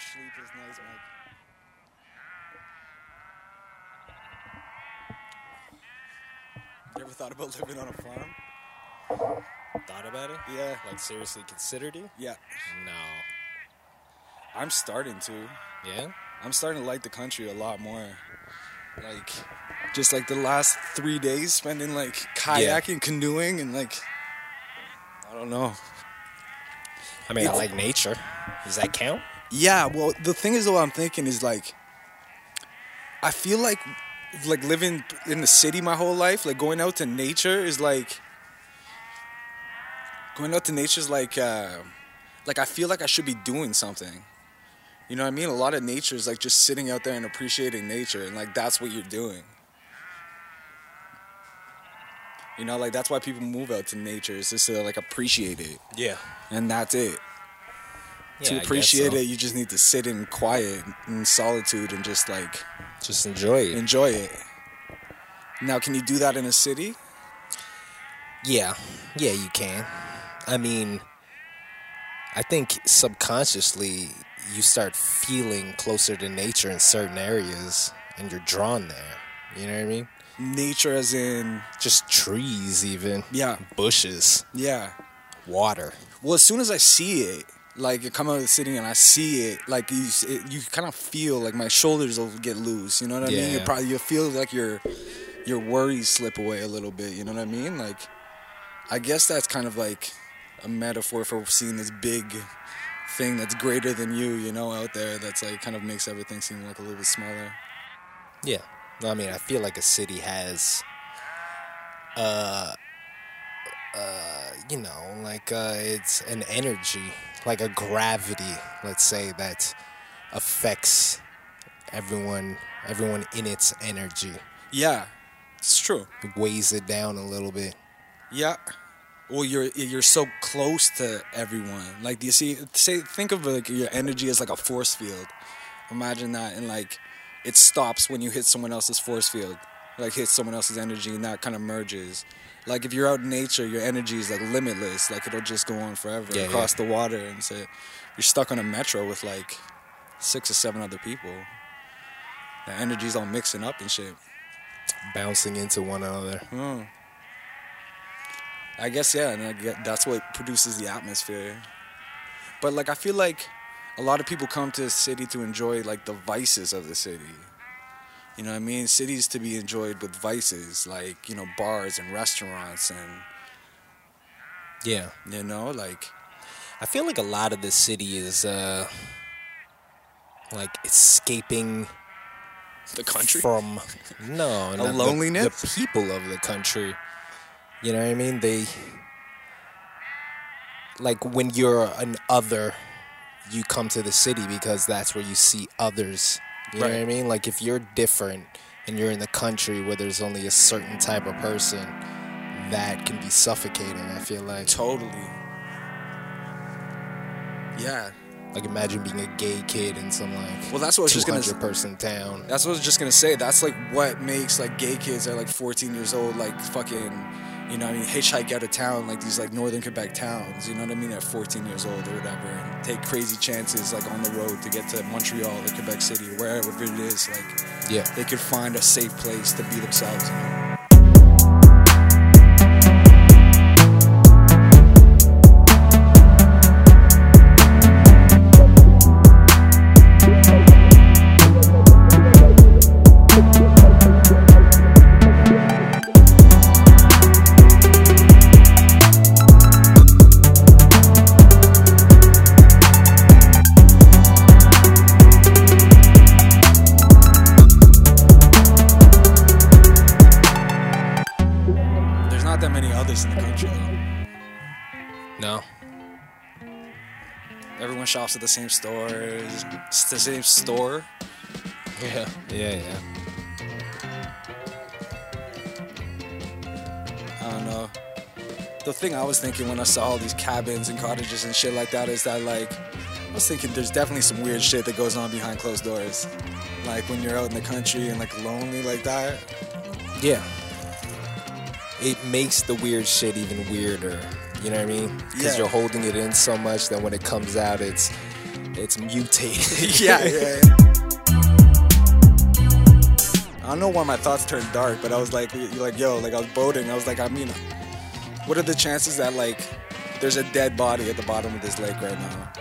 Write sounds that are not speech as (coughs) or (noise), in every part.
sleep is nice. I'm you ever thought about living on a farm? Thought about it? Yeah. Like seriously considered it? Yeah. No. I'm starting to. Yeah? I'm starting to like the country a lot more. Like, just like the last three days spending like kayaking, canoeing, and like, I don't know. I mean, I like nature. Does that count? Yeah, well, the thing is, though, I'm thinking is like, I feel like, like living in the city my whole life, like going out to nature is like, going out to nature is like, uh, like I feel like I should be doing something. You know what I mean? A lot of nature is like just sitting out there and appreciating nature, and like that's what you're doing. You know, like that's why people move out to nature is just to like appreciate it, Yeah. and that's it to appreciate it, you just need to sit in quiet, in solitude, and just like Just enjoy it. enjoy it. Now, can you do that in a city? Yeah, yeah, you can. I mean, I think subconsciously you start feeling closer to nature in certain areas and you're drawn there. You know what I mean? Nature, as in, Just trees, even yeah, bushes, yeah. water. Well, as soon as I see it, like you come out of the city and I see it, like you, it, you kind of feel like my shoulders will get loose. You know what I mean? You Yeah. probably you feel like your your worries slip away a little bit. You know what I mean? Like, I guess that's kind of like a metaphor for seeing this big thing that's greater than you. You know, out there that's like kind of makes everything seem like a little bit smaller. Yeah. I mean, I feel like a city has, uh, uh, you know, like uh, it's an energy, like a gravity, let's say, that affects everyone, everyone in its energy. Yeah, it's true. It weighs it down a little bit. Yeah. Well, you're you're so close to everyone. Like, do you see? Say, think of like your energy as like a force field. Imagine that, and like, it stops when you hit someone else's force field. Like, hit someone else's energy, and that kind of merges. Like, if you're out in nature, your energy is like limitless. Like, it'll just go on forever Yeah, across the water, and say you're stuck on a metro with like six or seven other people. The energy's all mixing up and shit. Bouncing into one another. Hmm. I guess yeah, and I get, that's what produces the atmosphere. But like I feel like a lot of people come to the city to enjoy like the vices of the city. You know what I mean? Cities to be enjoyed with vices, like you know bars and restaurants, and Yeah. you know like I feel like a lot of the city is, uh, like escaping the country. from no not the- loneliness? The, people of the country. You know what I mean? They like when you're an other, you come to the city because that's where you see others. You know what I mean? Like if you're different and you're in the country where there's only a certain type of person, that can be suffocating. I feel like. Totally. Yeah. Like imagine being a gay kid in some like Well, that's what I was just gonna. 200 person town. That's what I was just gonna say. That's like what makes like gay kids are like 14 years old, like fucking, you know, what I mean, hitchhike out of town, like these like northern Quebec towns. You know what I mean? At 14 years old or whatever, and take crazy chances like on the road to get to Montreal or Quebec City, or wherever it is. Like Yeah. they could find a safe place to be themselves. You know? Shops at the same stores. The same store. Yeah. Yeah, yeah. I don't know. The thing I was thinking when I saw all these cabins and cottages and shit like that is that like I was thinking there's definitely some weird shit that goes on behind closed doors. Like when you're out in the country and like lonely like that. Yeah. It makes the weird shit even weirder. You know what I mean? Because Yeah. you're holding it in so much that when it comes out, it's It's mutated. (laughs) (laughs) yeah, yeah. I don't know why my thoughts turned dark, but I was like, like, yo, like I was boating. I was like, I mean, what are the chances that like there's a dead body at the bottom of this lake right now?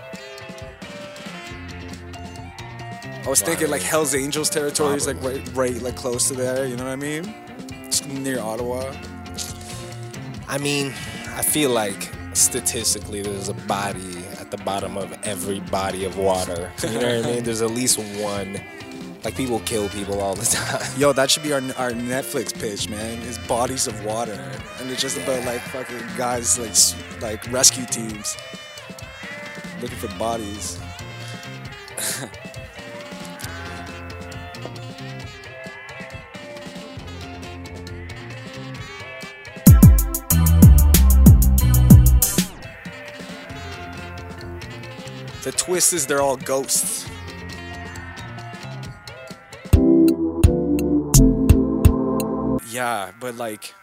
I was thinking like Hell's Angels territory is like right, right, like close to there. You know what I mean? It's near Ottawa. I mean, I feel like statistically there's a body at the bottom of every body of water. You know what I mean? There's at least one. Like people kill people all the (laughs) time. Yo, that should be our our Netflix pitch, man. Is bodies of water, and it's just about like fucking guys like like rescue teams looking for bodies. (laughs) The twist is they're all ghosts. Yeah, but like,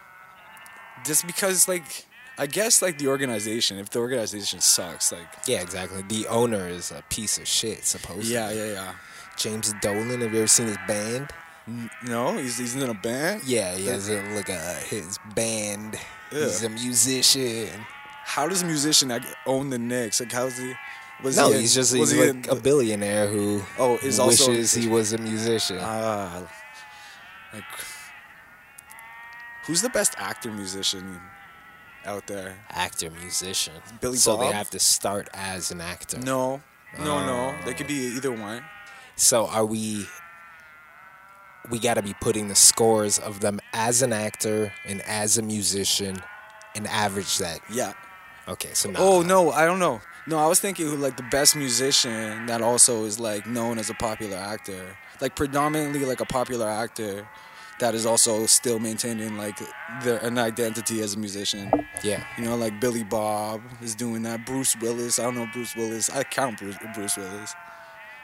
just because like, I guess like the organization, if the organization sucks, like, Yeah, exactly. The owner is a piece of shit, supposedly. yeah, yeah, yeah. James Dolan, have you ever seen his band? N- No, he's he's in a band. Yeah, he has a, like a his band. He's a musician. How does a musician own the Knicks? Like, how's he? Was No, he he's just he's he like a billionaire who Oh, is also- wishes he was a musician. Ah, like, who's the best actor musician out there? actor, musician. Billy so Bob? they have to start as an actor. No, no, no. They Oh. could be either one. So are we? We got to be putting the scores of them as an actor and as a musician, and average that. Yeah. Okay, so no. Oh no, I don't know. No, I was thinking who, like the best musician that also is like known as a popular actor, like predominantly like a popular actor that is also still maintaining like their an identity as a musician. Yeah. You know, like Billy Bob is doing that. Bruce Willis, I don't know Bruce Willis. I count Bruce, Bruce Willis.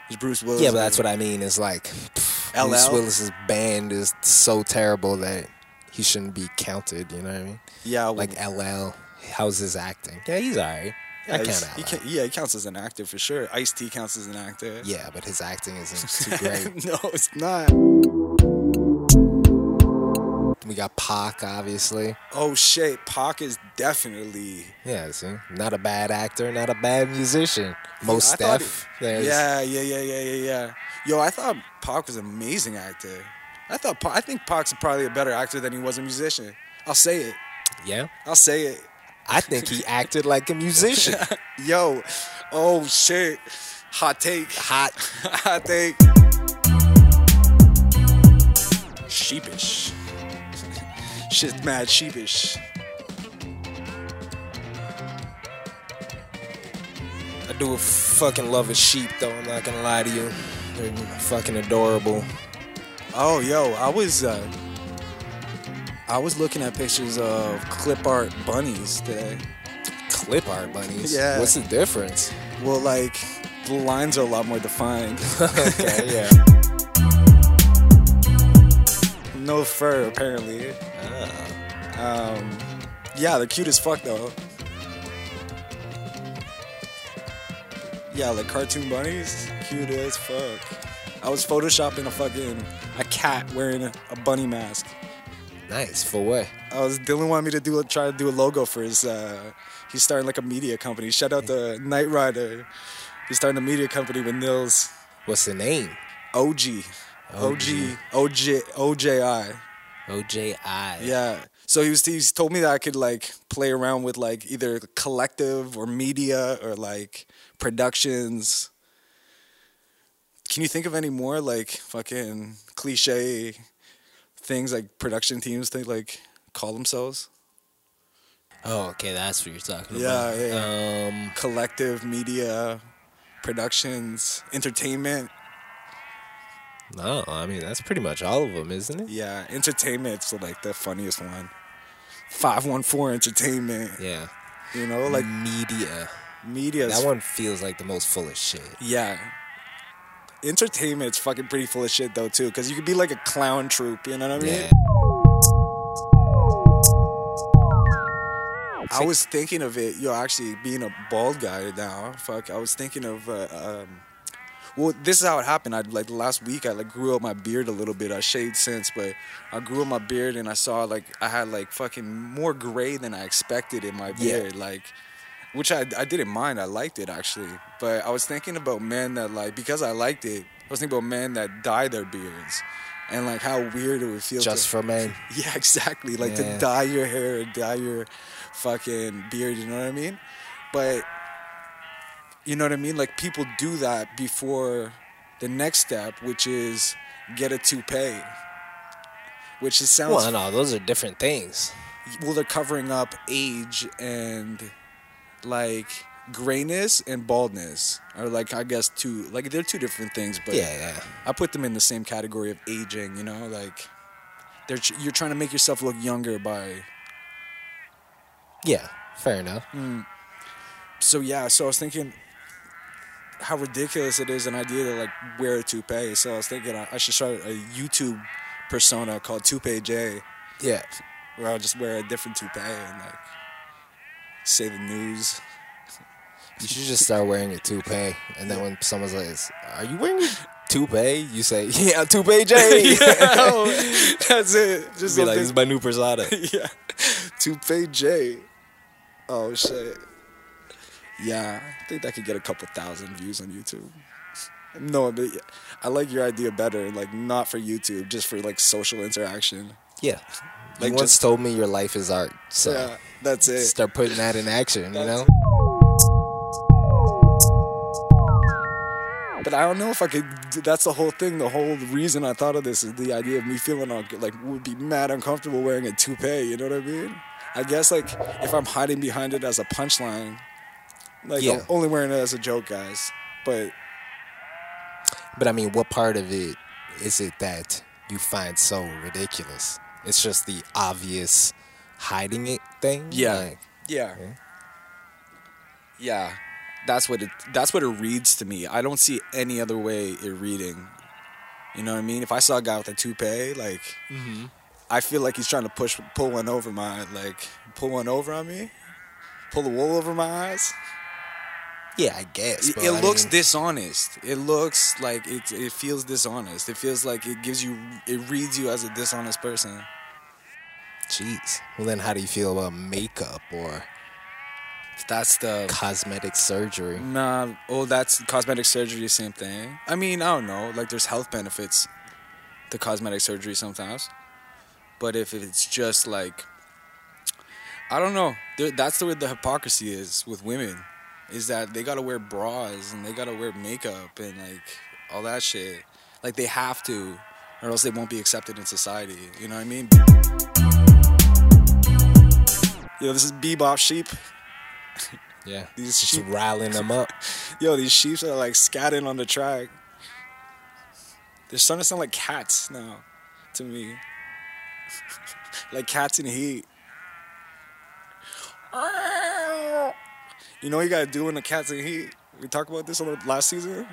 Is Bruce Willis? Yeah, but that's what I mean. Is like pff, Bruce Willis's band is so terrible that he shouldn't be counted. You know what I mean? Yeah, well, Like LL, how's his acting? Yeah, he's alright. Yeah, count he can, yeah, he counts as an actor for sure. Ice T counts as an actor. Yeah, but his acting isn't (laughs) too great. (laughs) no, it's not. we got Pac, obviously. Oh shit, Pac is definitely Yeah, see, not a bad actor, not a bad musician. Most I thought Def. he- Yeah, yeah, yeah, yeah, yeah, yeah. Yo, I thought Pac was an amazing actor. I thought Pac, I think Pac's probably a better actor than he was a musician. I'll say it. yeah. I'll say it. I think he acted like a musician. (laughs) Yo, oh shit, hot take, Hot. (laughs) hot take. Sheepish. (laughs) Shit's mad sheepish. I do a fucking love a sheep, though. I'm not gonna lie to you. They're fucking adorable. Oh, yo, I was uh, I was looking at pictures of clip art bunnies today. Clip art bunnies. Yeah. What's the difference? Well, like the lines are a lot more defined. (laughs) okay, yeah. (laughs) no fur, apparently. Um, yeah, they're cute as fuck though. Yeah, like cartoon bunnies, cute as fuck. I was photoshopping a fucking a cat wearing a bunny mask. Nice. For what? I was Dylan wanted me to do a, try to do a logo for his. Uh, he's starting like a media company. Shout out to Knight Rider. He's starting a media company with Nils. What's the name? OG. OG. OJ. OJI. OJI. Yeah. So he was he's told me that I could like play around with like either collective or media or like productions. Can you think of any more like fucking cliche things like production teams they like call themselves? Oh, okay. That's what you're talking Yeah, about. yeah, Um, Collective media productions, entertainment. no, I mean that's pretty much all of them, isn't it? Yeah, entertainment's like the funniest one. 514 entertainment, Yeah. you know, like media. media. That one feels like the most full of shit. Yeah. Entertainment's fucking pretty full of shit though too, because you could be like a clown troupe, you know what I mean? Yeah. I was thinking of it. Yo, actually, being a bald guy now. Fuck, I was thinking of. Uh, um, well, this is how it happened. I like last week. I like grew up my beard a little bit. I shaved since, but I grew up my beard and I saw like I had like fucking more gray than I expected in my Yeah. beard. Like, which I I didn't mind. I liked it actually. But I was thinking about men that like because I liked it. I was thinking about men that dye their beards. And like how weird it would feel to- just for men. (laughs) yeah, exactly. Like Yeah. to dye your hair or dye your fucking beard, you know what I mean? But you know what I mean? Like people do that before the next step, which is get a toupee. Which is sounds Well, no, those are different things. well, they're covering up age and like grayness and baldness are like I guess two like they're two different things, but Yeah, yeah. I put them in the same category of aging. You know, like they're you're trying to make yourself look younger by. Yeah, fair enough. Hmm. So yeah, so I was thinking how ridiculous it is an idea to like wear a toupee. So I was thinking I, I should start a YouTube persona called Toupee J, Yeah. where I'll just wear a different toupee and like say the news. You should just start wearing a toupee, and then when someone says, "Are you wearing a toupee?" You say, "Yeah, toupee J." (laughs) (laughs) That's it. Just Be like, "This is my new persona." (laughs) yeah. Toupee J. Oh shit. Yeah, I think that could get a couple thousand views on YouTube. No, but I like your idea better. Like not for YouTube, just for like social interaction. Yeah. Like, you once just- told me your life is art, so yeah, that's it. start putting that in action. You know. But I don't know if I could. That's the whole thing. The whole reason I thought of this is the idea of me feeling like would be mad uncomfortable wearing a toupee. You know what I mean? I guess like if I'm hiding behind it as a punchline, like Yeah. I'm only wearing it as a joke, guys. But But I mean, what part of it is it that you find so ridiculous? It's just the obvious hiding it thing. Yeah. Like, yeah, Yeah. yeah, that's what it. That's what it reads to me. I don't see any other way it reading. You know what I mean? If I saw a guy with a toupee, like, mm-hmm. I feel like he's trying to push, pull one over my, like, pull one over on me, pull the wool over my eyes. yeah, I guess. It, it I looks mean, dishonest. It looks like it. It feels dishonest. It feels like it gives you. It reads you as a dishonest person. Jeez. Well, then, how do you feel about makeup or That's the. cosmetic surgery? Nah. Oh, that's cosmetic surgery. Same thing. I mean, I don't know. Like, there's health benefits to cosmetic surgery sometimes, but if it's just like, I don't know. That's the way the hypocrisy is with women, is that they gotta wear bras and they gotta wear makeup and like all that shit. Like they have to, or else they won't be accepted in society. You know what I mean? Yo, this is Bebop Sheep. (laughs) Yeah. These Just sheep- riling them up. (laughs) Yo, these sheep are like scatting on the track. They're starting to sound like cats now, to me. (laughs) like cats in heat. You know what you gotta do when the cat's in heat? We talked about this on the last season.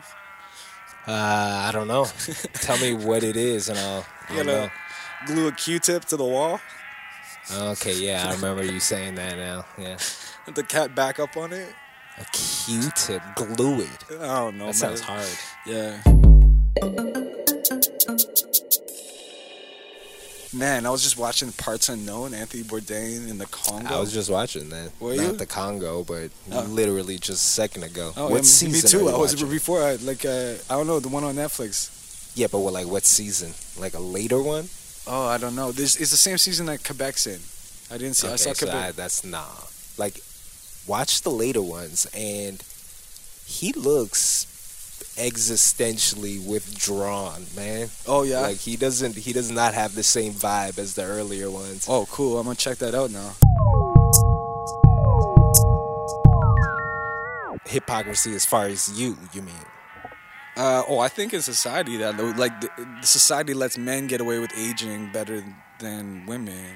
Uh, I don't know. Tell me what it is, and I'll. You gotta know. glue a Q-tip to the wall, Okay, yeah, I remember you saying that now. Yeah. and (laughs) the cat back up on it. A Q-tip, glue it. I don't know. That sounds hard. Yeah. Man, I was just watching Parts Unknown, Anthony Bourdain in the Congo. I was just watching that. Were Not you? the Congo, but Oh. literally just a second ago. Oh, what yeah, season? Me too. I was watching? before. I like. Uh, I don't know the one on Netflix. yeah, but what? Like what season? Like a later one? Oh, I don't know. This is the same season that Quebec's in. I didn't see. I saw so Quebec. I- that's nah. Like, watch the later ones, and he looks existentially withdrawn, man. oh yeah. Like he doesn't. He does not have the same vibe as the earlier ones. oh cool. I'm gonna check that out now. Hypocrisy, as far as you, you mean? Uh, oh, I think in society that like the, the society lets men get away with aging better than women.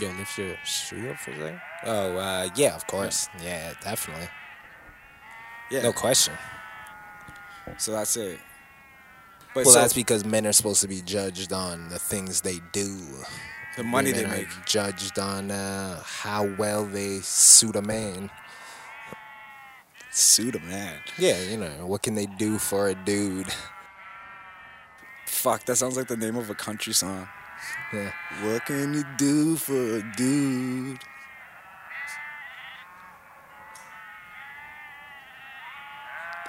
Yo, lift your shoe up for a second. Oh, uh, yeah, of course. Yeah, definitely. Yeah. No question. So that's it. But Well, so, that's because men are supposed to be judged on the things they do The money they Women are make. judged on uh, how well they suit a man. Suit a man. Yeah, you know what can they do for a dude? Fuck, that sounds like the name of a country song. Yeah. What can you do for a dude?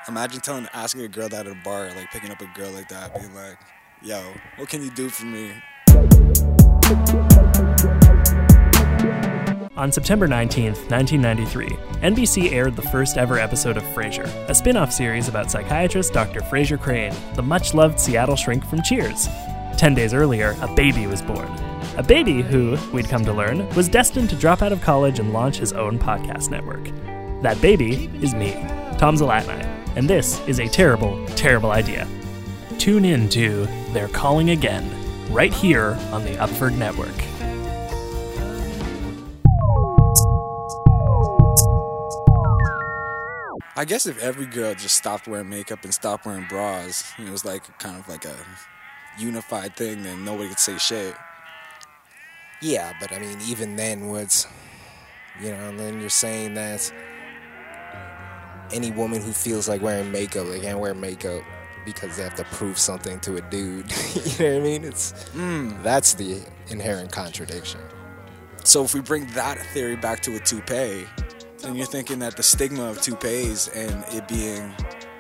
Imagine telling, asking a girl that at a bar, like picking up a girl like that, being like, "Yo, what can you do for me?" On September 19, 1993, NBC aired the first ever episode of Frasier, a spin off series about psychiatrist Dr. Frasier Crane, the much loved Seattle shrink from Cheers. Ten days earlier, a baby was born. A baby who, we'd come to learn, was destined to drop out of college and launch his own podcast network. That baby is me, Tom Zalatni, and this is a terrible, terrible idea. Tune in to They're Calling Again, right here on the Upford Network. I guess if every girl just stopped wearing makeup and stopped wearing bras, it was like kind of like a unified thing, then nobody could say shit. Yeah, but I mean, even then, what's you know, and then you're saying that any woman who feels like wearing makeup, they can't wear makeup because they have to prove something to a dude. (laughs) you know what I mean? It's hmm. that's the inherent contradiction. So if we bring that theory back to a toupee, then you're thinking that the stigma of toupees and it being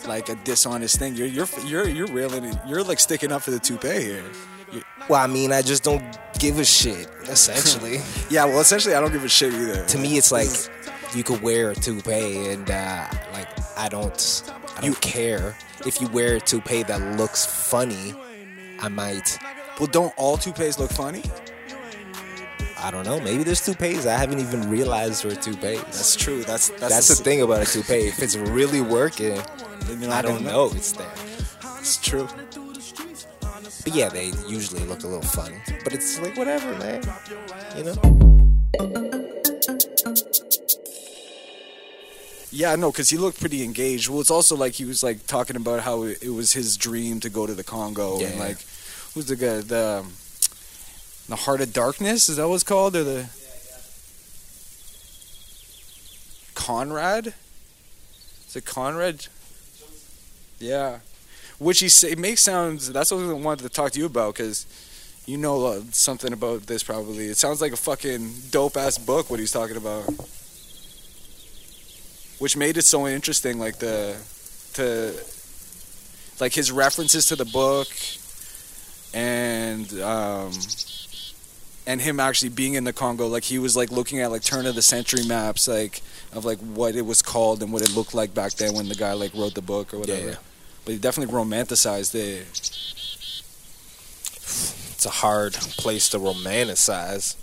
like a dishonest thing, you're you're you're you're railing, you're like sticking up for the toupee here. You- Well, I mean, I just don't give a shit. Essentially, (laughs) yeah, well, essentially, I don't give a shit either. to me, it's like you could wear a toupee, and uh, like I don't, I don't care if you wear a toupee that looks funny. I might. well, don't all toupees look funny? I don't know. Maybe there's toupees I haven't even realized were toupees. That's true. That's that's, That's the thing about a toupee. If it's really working, I don't gonna know it's there. It's true. But yeah, they usually look a little funny. But it's like whatever, man. You know? Yeah, no, because he looked pretty engaged. Well, it's also like he was like talking about how it, was his dream to go to the Congo and Yeah. like who's the guy the um, the Heart of Darkness is that what it's called or the Conrad? Is it Conrad? Yeah, which he say makes sounds. That's what I wanted to talk to you about because you know uh, something about this probably. It sounds like a fucking dope ass book. What he's talking about which made it so interesting like the to like his references to the book and um and him actually being in the Congo like he was like looking at like turn of the century maps like of like what it was called and what it looked like back then when the guy like wrote the book or whatever Yeah. but he definitely romanticized it It's a hard place to romanticize.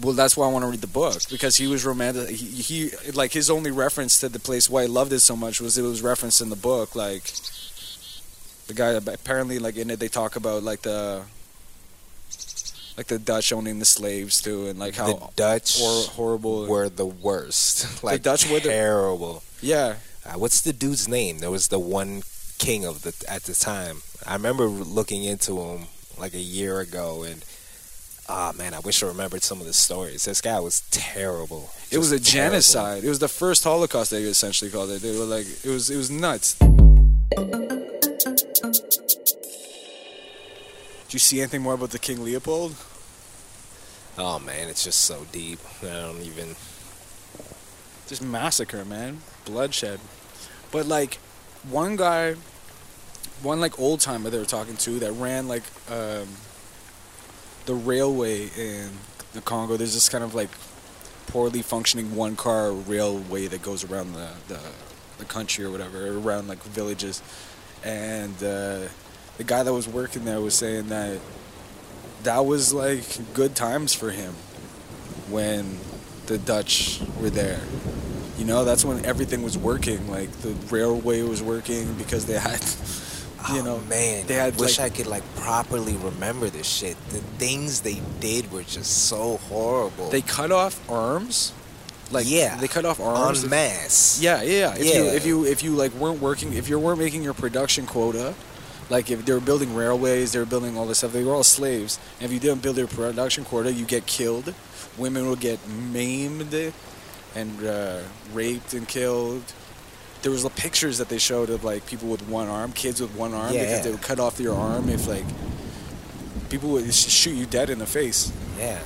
well that's why I want to read the book because he was romantic he, he like his only reference to the place why he loved it so much was it was referenced in the book like the guy apparently like in it they talk about like the like the Dutch owning the slaves too and like how the Dutch hor- horrible were the worst. like Dutch were the- terrible. yeah Uh, what's the dude's name? There was the one king of the at the time. I remember looking into him like a year ago, and ah man, I wish I remembered some of the stories. This guy was terrible. it was a terrible. genocide it was the first Holocaust they essentially called it they were like it was it was nuts Did you see anything more about the King Leopold? Oh man, it's just so deep. I don't even. just massacre, man, bloodshed. But like, one guy, one like old timer they were talking to that ran like um, the railway in the Congo. There's this kind of like poorly functioning one car railway that goes around the the, the country or whatever, around like villages, and uh, the guy that was working there was saying that that was like good times for him when the Dutch were there. You know, that's when everything was working. Like the railway was working because they had, (laughs) you oh, know, man, they had wish like, I could like properly remember this shit. The things they did were just so horrible. they cut off arms. Like yeah, they cut off arms. en masse. Yeah, yeah. yeah. If you Yeah. if you if you like weren't working, if you weren't making your production quota, Like if they were building railways, they were building all this stuff. They were all slaves. And if you didn't build your production quota, you get killed. Women would get maimed and uh, raped and killed. There was the pictures that they showed of like people with one arm, kids with one arm, Yeah. because they would cut off your arm if like people would shoot you dead in the face. Yeah.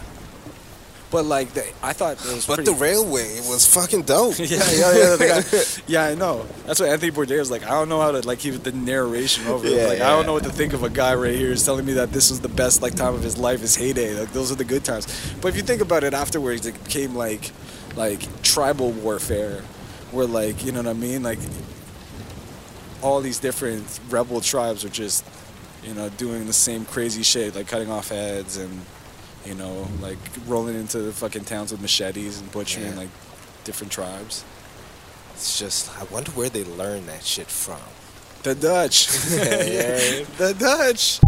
But like, the, I thought it was But pretty- the railway was fucking dope. (laughs) yeah, yeah, yeah. guy- (laughs) yeah, I know. That's what Anthony Bourdain was like, I don't know how to like keep the narration over. Yeah, like, I don't know what to think of a guy right here is telling me that this was the best like time of his life, his heyday. Like those are the good times. But if you think about it afterwards, it became like like tribal warfare, where like you know what I mean, like all these different rebel tribes are just you know doing the same crazy shit, like cutting off heads and you know like rolling into the fucking towns with machetes and butchering Yeah. like different tribes. It's just, I wonder where they learned that shit from. The Dutch. (laughs) Yeah. (laughs) the Dutch.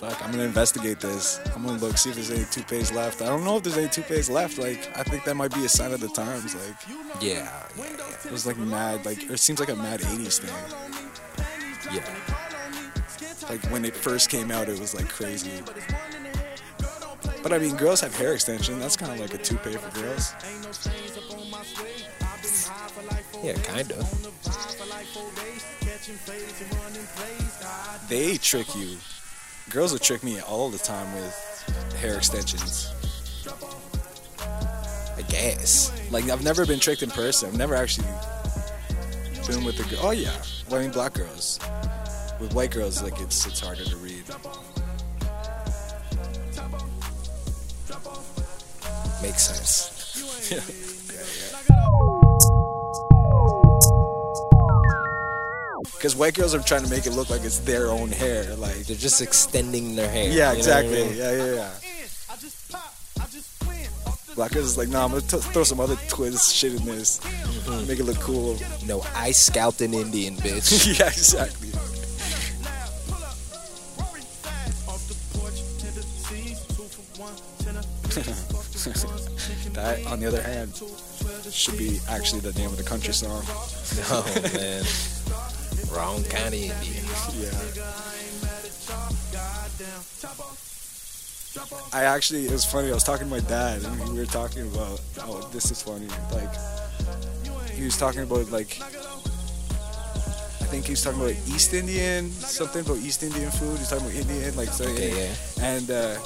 Fuck, I'm gonna investigate this. I'm gonna look, see if there's any toupees left. I don't know if there's any toupees left. Like, I think that might be a sign of the times. Like, Yeah, yeah, it was like mad, like, it seems like a mad 80s thing. yeah. Like, when it first came out, it was like crazy. But I mean, girls have hair extension. That's kind of like a toupee for girls. Yeah, kind of. They trick you. Girls will trick me all the time with hair extensions. I guess. Like I've never been tricked in person. I've never actually been with a girl. Oh yeah, well, I mean black girls. With white girls, like it's it's harder to read. Makes sense. (laughs) Because white girls are trying to make it look like it's their own hair. Like They're just extending their hair. yeah, you know I exactly. mean? Yeah, yeah, yeah. Black girls is like, nah, I'm gonna t- throw some other twist shit in this, mm-hmm. make it look cool. No, I scalped an Indian bitch. (laughs) yeah, exactly. That, on the other hand, should be actually the name of the country song. no, man. Wrong kind of Indian. Yeah. I actually, it was funny. I was talking to my dad, and we were talking about. Oh, this is funny. Like, he was talking about like. I think he was talking about East Indian, something about East Indian food. He was talking about Indian, like so. Okay, yeah. And uh,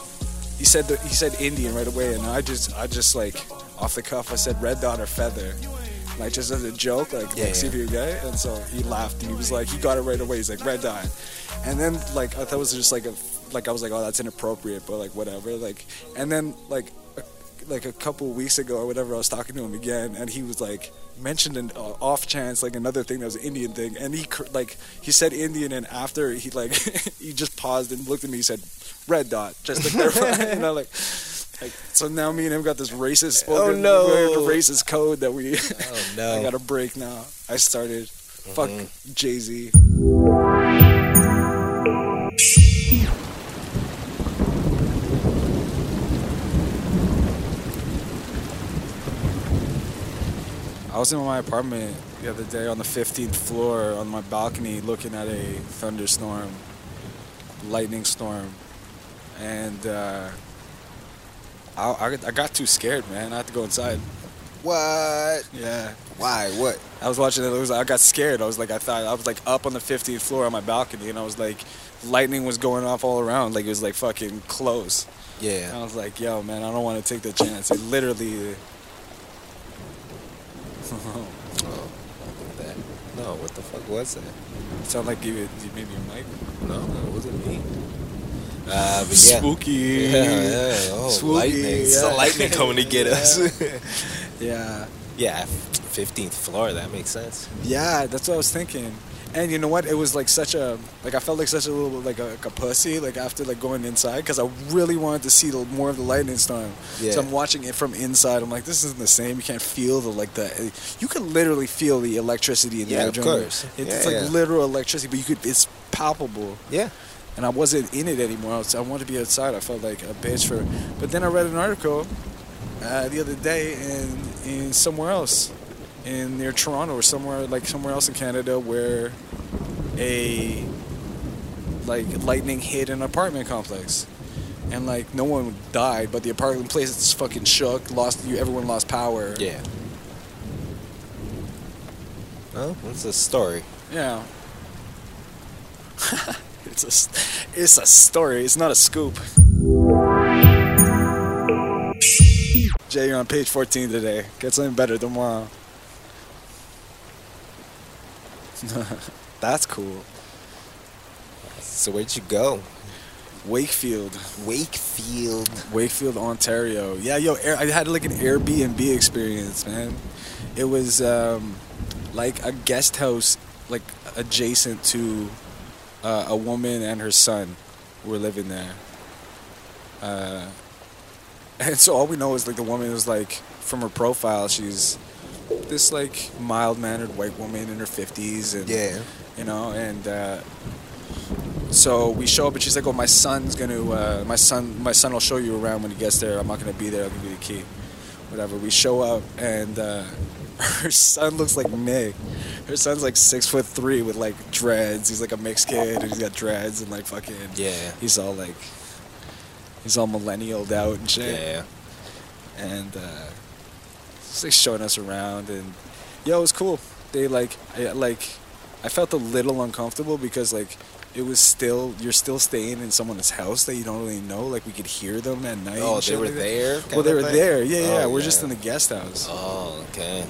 he said that he said Indian right away, and I just, I just like off the cuff, I said red dot or feather. Like just as a joke, like, Yeah, like see if yeah. you get it. And so he laughed and he was like, he got it right away. He's like, red dot. And then like I thought it was just like a like I was like, oh, that's inappropriate, but like whatever. Like and then like like a couple weeks ago or whatever, I was talking to him again, and he was like mentioned an uh, off chance like another thing that was an Indian thing, and he cr- like he said Indian, and after he like (laughs) he just paused and looked at me, he said red dot, just to clarify, (laughs) you know, like. Like, so now me and him got this racist spoken, no. racist code that we Oh, no. (laughs) I got to break now. I started. Fuck Jay Z. I was in my apartment the other day on the 15th floor on my balcony looking at a thunderstorm, lightning storm, and uh, I, I, I got too scared, man. I had to go inside. What? Yeah. Why? What? I was watching it. it was, I got scared. I was like, I thought I was like up on the 15th floor on my balcony, and I was like, lightning was going off all around. Like it was like fucking close. And Yeah. I was like, yo, man, I don't want to take the chance. It literally. Oh, that. No, what the fuck was that? It sounded like you, you maybe a mic. No, it wasn't me. Uh, but yeah. Spooky. Yeah, yeah. Oh, Spooky, lightning. It's the lightning coming to get us. Yeah. (laughs) yeah, 15th floor. That makes sense. Yeah, that's what I was thinking. And you know what? It was like such a like I felt like such a little like a, like a pussy like after like going inside because I really wanted to see the, more of the lightning storm. Yeah. So I'm watching it from inside. I'm like, this isn't the same. You can't feel the like the. You can literally feel the electricity in the Yeah, air. of the- course. It's Yeah, like yeah. literal electricity, but you could. It's palpable. Yeah. And I wasn't in it anymore. I, was, I wanted to be outside. I felt like a bitch for. But then I read an article uh, the other day in in somewhere else in near Toronto or somewhere like somewhere else in Canada where a like lightning hit an apartment complex. And like no one died, but the apartment place is fucking shook. Lost you. Everyone lost power. Yeah. Well, that's a story. Yeah. (laughs) it's a it's a story. It's not a scoop. Jay, you're on page 14 today. Get something better tomorrow. (laughs) That's cool. So where'd you go? Wakefield, Wakefield. Wakefield, Ontario. Yeah, yo, Air, I had like an Airbnb experience, man. It was um, like a guest house, like adjacent to uh, a woman and her son were living there. Uh, (laughs) and so all we know is like the woman was like from her profile, she's this like mild mannered white woman in her fifties, and Yeah. you know, and uh, so we show up, and she's like, "Oh, my son's gonna, uh, my son, my son will show you around when he gets there. I'm not gonna be there. I'll give you the key, whatever." We show up, and uh, (laughs) her son looks like Nick. Her son's like six foot three with like dreads. He's like a mixed kid, and he's got dreads and like fucking. Yeah. He's all like, he's all millennialed out and shit Yeah. and uh, like showing us around and yo, it was cool. They like I, like I felt a little uncomfortable because like it was still you're still staying in someone's house that you don't really know. Like we could hear them at night. Oh, they were like there. Well, they were thing? there. Yeah, yeah. Oh, we're just in the guest house. Oh, okay.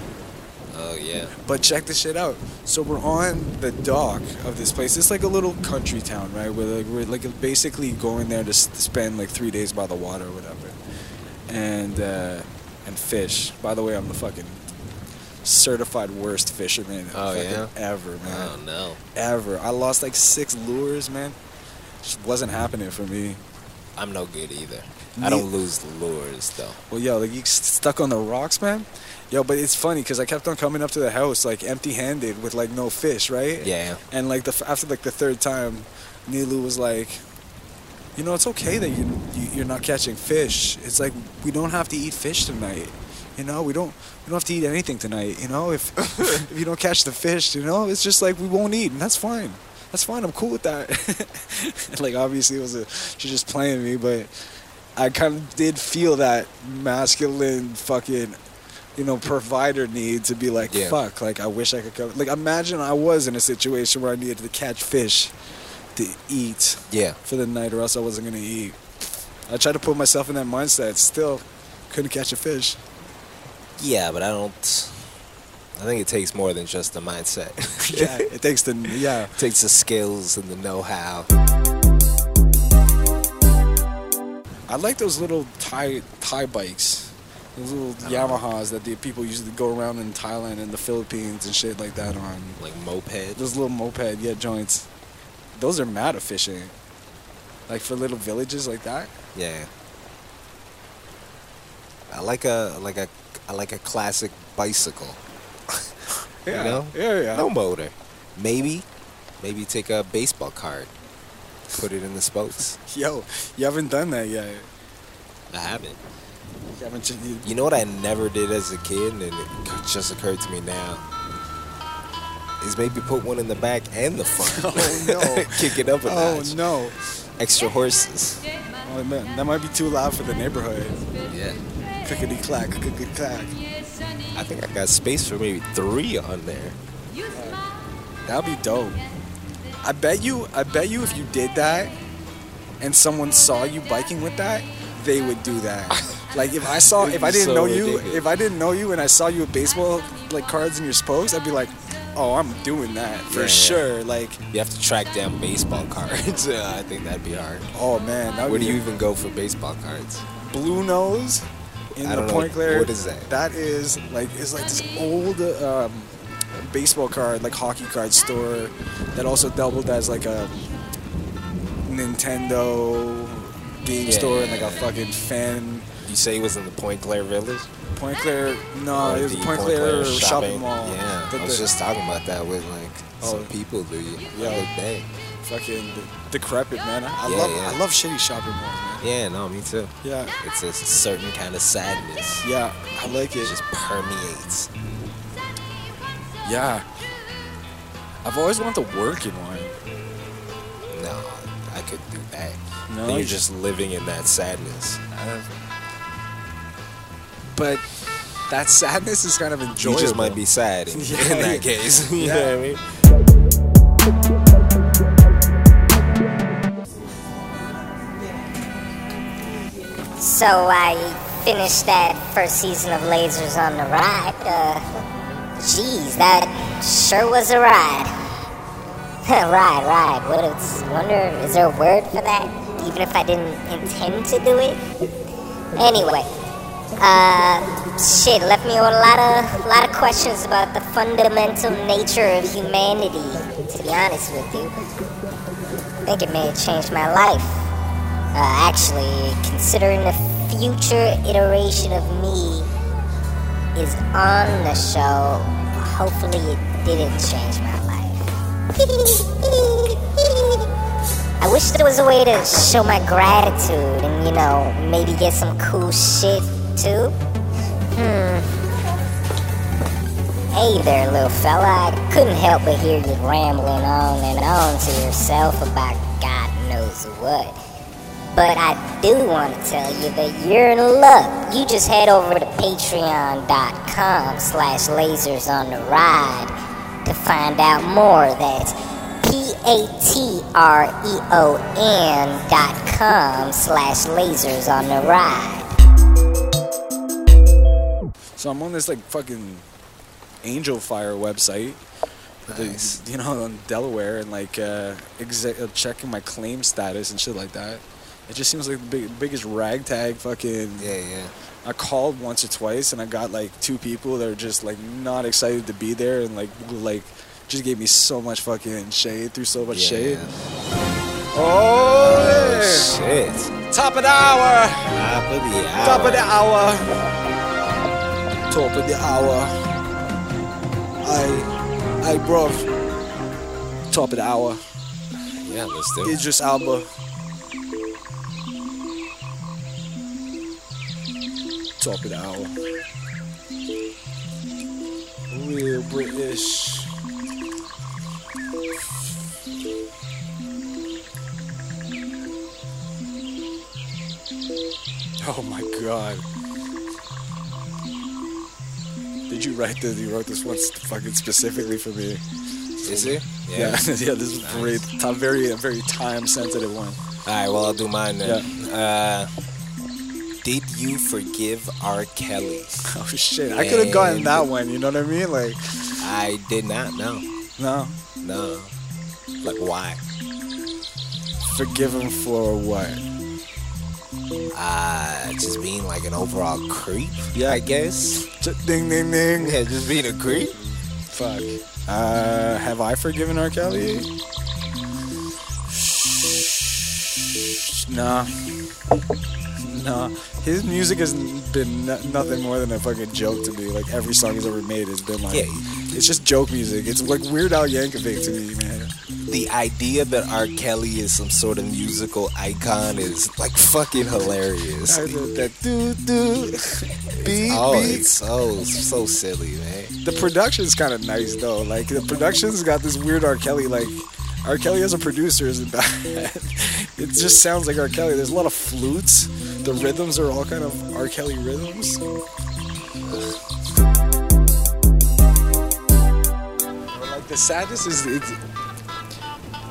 Oh yeah. But check this shit out. So we're on the dock of this place. It's like a little country town, right? We're like we're like basically going there to, s- to spend like three days by the water or whatever, and uh, and fish. By the way, I'm the fucking certified worst fisherman Oh, yeah? ever, man. Oh no. Ever. I lost like six lures, man. Just wasn't happening for me. I'm no good either. Me- I don't lose lures though. Well, yo, like you stuck on the rocks, man. Yo, but it's funny because I kept on coming up to the house like empty-handed with like no fish, right? Yeah. And like the after like the third time, Nilu was like, you know, it's okay that you, you you're not catching fish. It's like we don't have to eat fish tonight. You know, we don't we don't have to eat anything tonight. You know, if (laughs) if you don't catch the fish, you know, it's just like we won't eat, and that's fine. That's fine. I'm cool with that. (laughs) like obviously it was a she's just playing me, but I kind of did feel that masculine fucking you know provider need to be like Yeah. fuck like I wish I could come like imagine I was in a situation where I needed to catch fish to eat Yeah. for the night or else I wasn't gonna eat. I tried to put myself in that mindset, still couldn't catch a fish. Yeah, but I don't. I think it takes more than just the mindset. (laughs) yeah, it takes the yeah. It takes the skills and the know-how. I like those little Thai Thai bikes, those little uh-huh. Yamahas that the people usually go around in Thailand and the Philippines and shit like that on. Like moped. Those little moped yeah joints. Those are mad efficient. Like for little villages like that. Yeah. I like a like a I like a classic bicycle. (laughs) Yeah, You know? yeah, yeah. No motor. Maybe, maybe take a baseball card, put it in the spokes. (laughs) Yo, you haven't done that yet. I haven't. You haven't. You, You know what I never did as a kid, and it just occurred to me now. Is maybe put one in the back and the front. (laughs) Oh, no. (laughs) Kick it up a oh notch. no! Extra horses. Oh, man, that might be too loud for the neighborhood. Yeah. Clickety clack, clickety clack. I think I got space for maybe three on there. That'd be dope. I bet you. I bet you if you did that, and someone saw you biking with that, they would do that. (laughs) Like if I saw, if I didn't so know you, ridiculous. if I didn't know you, and I saw you with baseball like cards in your spokes, I'd be like, oh, I'm doing that for Yeah, yeah. sure. Like, You have to track down baseball (laughs) cards. Uh, (laughs) I think that'd be hard. oh man, Where do you even go for baseball cards? Blue Nose in I the know. Pointe-Claire. What is that? That is like it's like this old um, baseball card, like hockey card store that also doubled as like a Nintendo game Yeah, store and like a fucking fan. You say it was in the Pointe-Claire Village? Pointe-Claire, no, Or it was the Pointe-Claire shopping, mall. Yeah, I was the just talking about that with like Oh. some people the Yeah. other day. fucking decrepit man. I Yeah, love yeah. I love shitty shopping malls, man. Yeah, no, me too. Yeah, It's a certain kind of sadness. yeah, I like It it. just permeates. Yeah. I've always wanted to work in one. No, I could do that. No, Then you you're just living in that sadness. But that sadness is kind of enjoyable. You just might be sad in, (laughs) Yeah, in that case. (laughs) you Yeah. know what I mean? So I finished that first season of Lasers on the Ride. Uh, geez, that sure was a ride. (laughs) ride, ride. What is, wonder, is there a word for that? Even if I didn't intend to do it? Anyway, uh, shit, left me with a lot of, lot of questions about the fundamental nature of humanity, to be honest with you. I think it may have changed my life. Uh, actually, considering the future iteration of me is on the show, hopefully it didn't change my life. (laughs) I wish there was a way to show my gratitude and, you know, maybe get some cool shit Hmm. Hey there, little fella. I couldn't help but hear you rambling on and on to yourself about God knows what. But I do want to tell you that you're in luck. You just head over to patreon.com slash lasers on the ride to find out more. That's P-A-T-R-E-O-N dot com slash lasers on the ride. So I'm on this like fucking Angel Fire website. the- you know, in Delaware, and like uh, uh, checking my claim status and shit like that. It just seems like the big, biggest ragtag fucking. Yeah, yeah. I called once or twice, and I got like two people that are just like not excited to be there, and like like just gave me so much fucking shade, threw so much Yeah. shade. Oh, Oh, shit. top of the hour, Top of the hour. top of the hour, top of the hour. I, I, bruv, top of the hour. Yeah, let's do it. Idris Elba. Top of the hour. Real British. Oh my god. Did you write this? You wrote this one fucking specifically for me. Is it? Yeah, yeah, (laughs) this is very, ti- very, very time sensitive one. All right, well, I'll do mine then. Uh, did you forgive R. Kelly? (laughs) Oh shit! I could have gotten that one. You know what I mean? Like, I did not know. no, No. Like, why? forgive him for what? Uh, just being like an overall creep, Yeah. I guess. J- Ding, ding, ding. Yeah, just being a creep. Fuck. Uh, have I forgiven R. Kelly? Nah. Nah. His music has been no- nothing more than a fucking joke to me. Like every song he's ever made has been like, Yeah. it's just joke music. It's like Weird Al Yankovic to me, man. The idea that R. Kelly is some sort of musical icon is like fucking hilarious. I that doo doo. (laughs) Beep Oh, it's so so silly, man. The production's kind of nice though. Like the production's got this weird R. Kelly. Like R. Kelly as a producer isn't (laughs) bad. it just sounds like R. Kelly. There's a lot of flutes. The rhythms are all kind of R. Kelly rhythms. Like the sadness is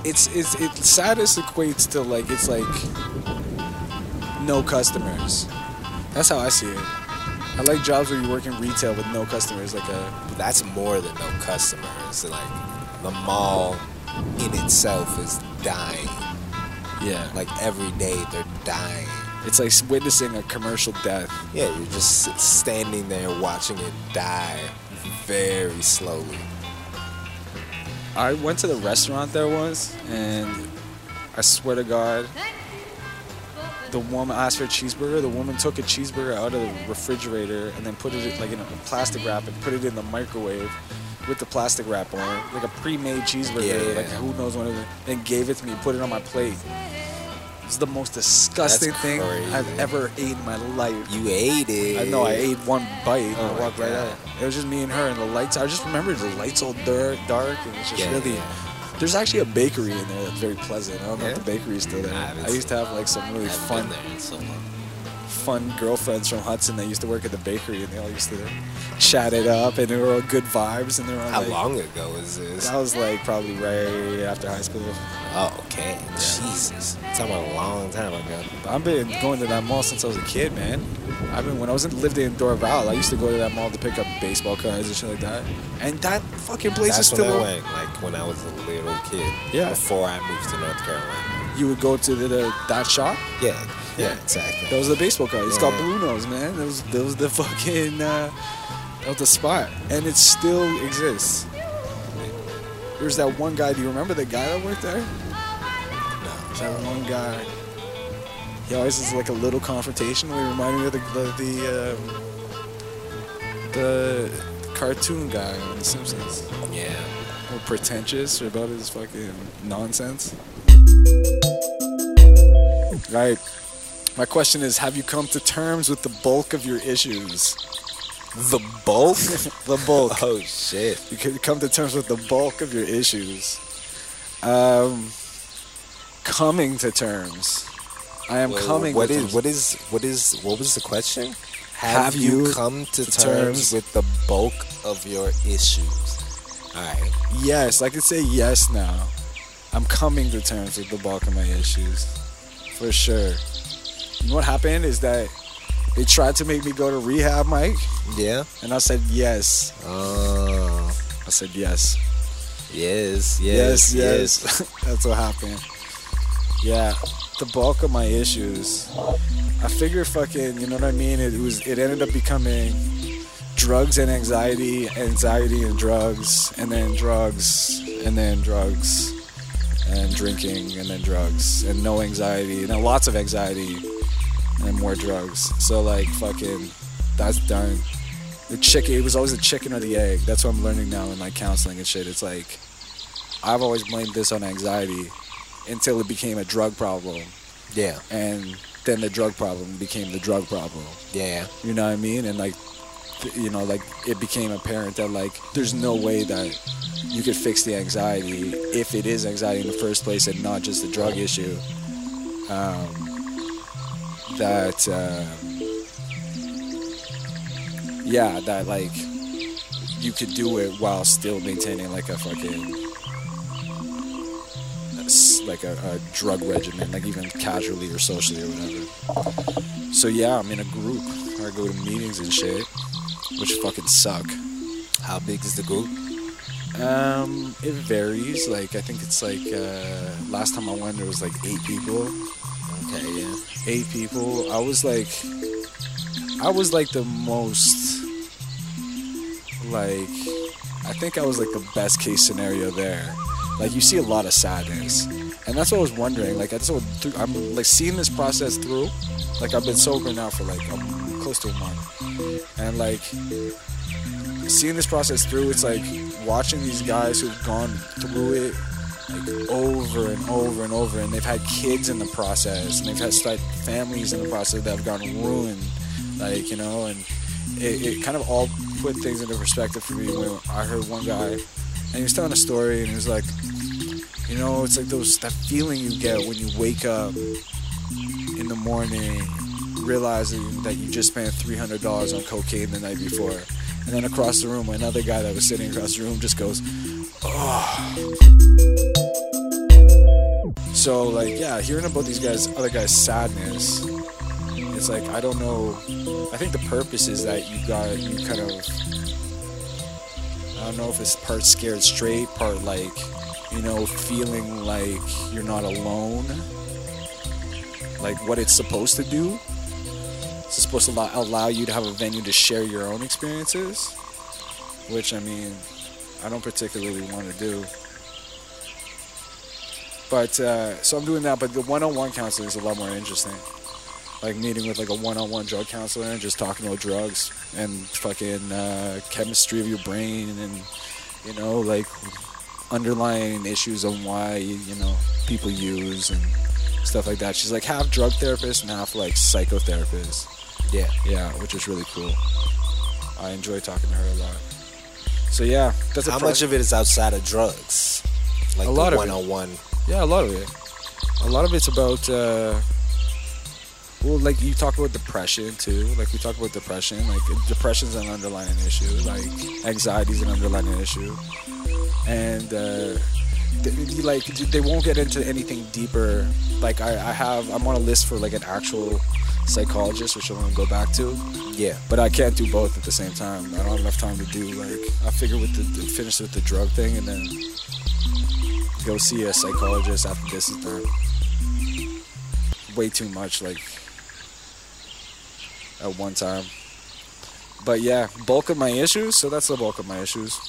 it's it's it's sadness equates to like it's like no customers. That's how I see it. I like jobs where you work in retail with no customers, like a That's more than no customers. Like the mall in itself is dying. yeah. Like every day they're dying. It's like witnessing a commercial death. Yeah, you're just standing there watching it die very slowly. I went to the restaurant there once, and I swear to God, the woman asked for a cheeseburger. The woman took a cheeseburger out of the refrigerator and then put it like in a plastic wrap and put it in the microwave with the plastic wrap on it, like a pre-made cheeseburger. Yeah, yeah, like yeah. who knows when it. Then gave it to me, put it on my plate. It's the most disgusting That's thing crazy. I've ever ate in my life. You ate it. I know I ate one bite and Oh I walked right out. It was just me and her and the lights. I just remember the lights all dark, dark, and it's just Yeah, really. yeah. There's actually a bakery in there that's very pleasant. I don't know Yeah? if the bakery is still there. I I used to have like some really fun, fun girlfriends from Hudson that used to work at the bakery, and they all used to chat it up, and they were all good vibes, and they were all How like, long ago is this? That was like probably right after high school. Oh, okay. Jesus. Talking about a long time ago. I've been going to that mall since I was a kid, man. I've been when I was in, lived in Dorval. I used to go to that mall to pick up baseball cards and shit like that. And that fucking place That's is when still. I went, like when I was a little kid. Yeah. Before I moved to North Carolina. You would go to the, the that shop. Yeah. Yeah, exactly. That was the baseball card. It's called Yeah. Blue Nose, man. That was that was the (laughs) fucking uh, that was the spot, and it still exists. There's that one guy. Do you remember the guy that worked there? No. That one guy. He always is like a little confrontation. He reminded me of the the the, um, the cartoon guy on The Simpsons. Yeah. Or pretentious about his fucking nonsense. Right. My question is: Have you come to terms with the bulk of your issues? The bulk? (laughs) the bulk. oh shit. You could come to terms with the bulk of your issues. Um, coming to terms. I am Wait, coming. What to is terms. what is what is what was the question? Have you come to, to terms, terms- with the bulk of your issues? All right. Yes, I can say yes now. I'm coming to terms with the bulk of my issues, for sure. You know what happened is that they tried to make me go to rehab, Mike, Yeah. and I said yes. Oh. I said yes. Yes. Yes, Yes. yes. (laughs) That's what happened. Yeah, the bulk of my issues. I figure fucking, you know what I mean? It was it ended up becoming drugs and anxiety, anxiety and drugs, and then drugs, and then drugs, and drinking, and then drugs, and no anxiety, and lots of anxiety, and more drugs. So like fucking, that's done. The chicken, it was always the chicken or the egg. That's what I'm learning now in like counseling and shit. It's like I've always blamed this on anxiety until it became a drug problem, Yeah. and then the drug problem became the drug problem. Yeah. You know what I mean? And like, you know, like it became apparent that like there's no way that you could fix the anxiety if it is anxiety in the first place and not just a drug issue. Um, that, um, yeah, that like you could do it while still maintaining like a fucking like a, a drug regimen, like even casually or socially or whatever. So yeah, I'm in a group. I go to meetings and shit, which fucking suck. How big is the group? Um, it varies. Like I think it's like uh, last time I went there was like eight people. Okay. Yeah. Eight people. I was like, I was like the most like I think I was like the best case scenario there. Like you see a lot of sadness, and that's what I was wondering. Like what through, I'm like seeing this process through. Like I've been sober now for like um, close to a month, and like seeing this process through. It's like watching these guys who've gone through it like over and over and over, and they've had kids in the process, and they've had like families in the process that have gotten ruined. Like you know, and it, it kind of all put things into perspective for me when I heard one guy, and he was telling a story, and he was like, you know, it's like those that feeling you get when you wake up in the morning, realizing that you just spent three hundred dollars on cocaine the night before, and then across the room, another guy that was sitting across the room just goes, So like, yeah, hearing about these guys, other guys' sadness, it's like I don't know. I think the purpose is that you got you kind of. I don't know if it's part scared straight, part like, you know, feeling like you're not alone. Like what it's supposed to do. It's supposed to allow you to have a venue to share your own experiences, which I mean, I don't particularly want to do. But uh, so I'm doing that. But the one-on-one counseling is a lot more interesting. Like meeting with like a one-on-one drug counselor and just talking about drugs and fucking uh, chemistry of your brain and you know like underlying issues on why you know people use and stuff like that. She's like half drug therapist and half like psychotherapist. Yeah. Yeah, which is really cool. I enjoy talking to her a lot. So yeah, that's a How much of it is outside of drugs? Like A the lot of it. one-on-one. Yeah, a lot of it. A lot of it's about uh well, like you talk about depression too. Like we talk about depression. Like depression's an underlying issue. Like anxiety's an underlying issue, and uh, th- you- like they won't get into anything deeper. Like I, I have, I'm on a list for like an actual psychologist, which I'm gonna go back to. Yeah. But I can't do both at the same time. I don't have enough time to do like I figure with the, finish with the drug thing and then go see a psychologist after this is done. Way too much like at one time. But yeah, bulk of my issues. So that's the bulk of my issues.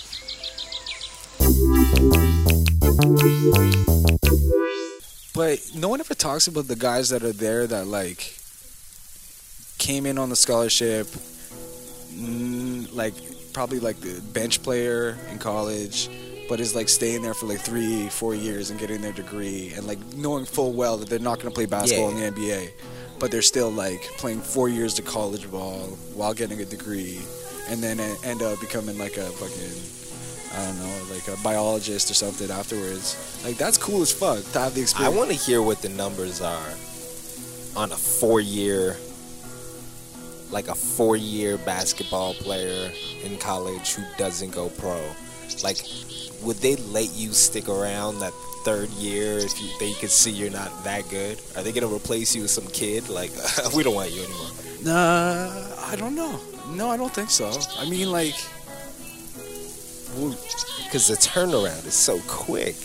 But no one ever talks about the guys that are there that like came in on the scholarship, mm, like probably like the bench player in college, but is like staying there for like three, four years and getting their degree, and like knowing full well that they're not going to play basketball Yeah. in the NBA, but they're still like playing four years of college ball while getting a degree, and then end up becoming like a fucking. I don't know, like a biologist or something afterwards. Like that's cool as fuck to have the experience. I want to hear what the numbers are on a four-year, like a four-year basketball player in college who doesn't go pro. Like, would they let you stick around that third year if you, they could see you're not that good? Are they gonna replace you with some kid? Like, (laughs) we don't want you anymore. Nah, I don't know. No, I don't think so. I mean, like, Because the turnaround is so quick.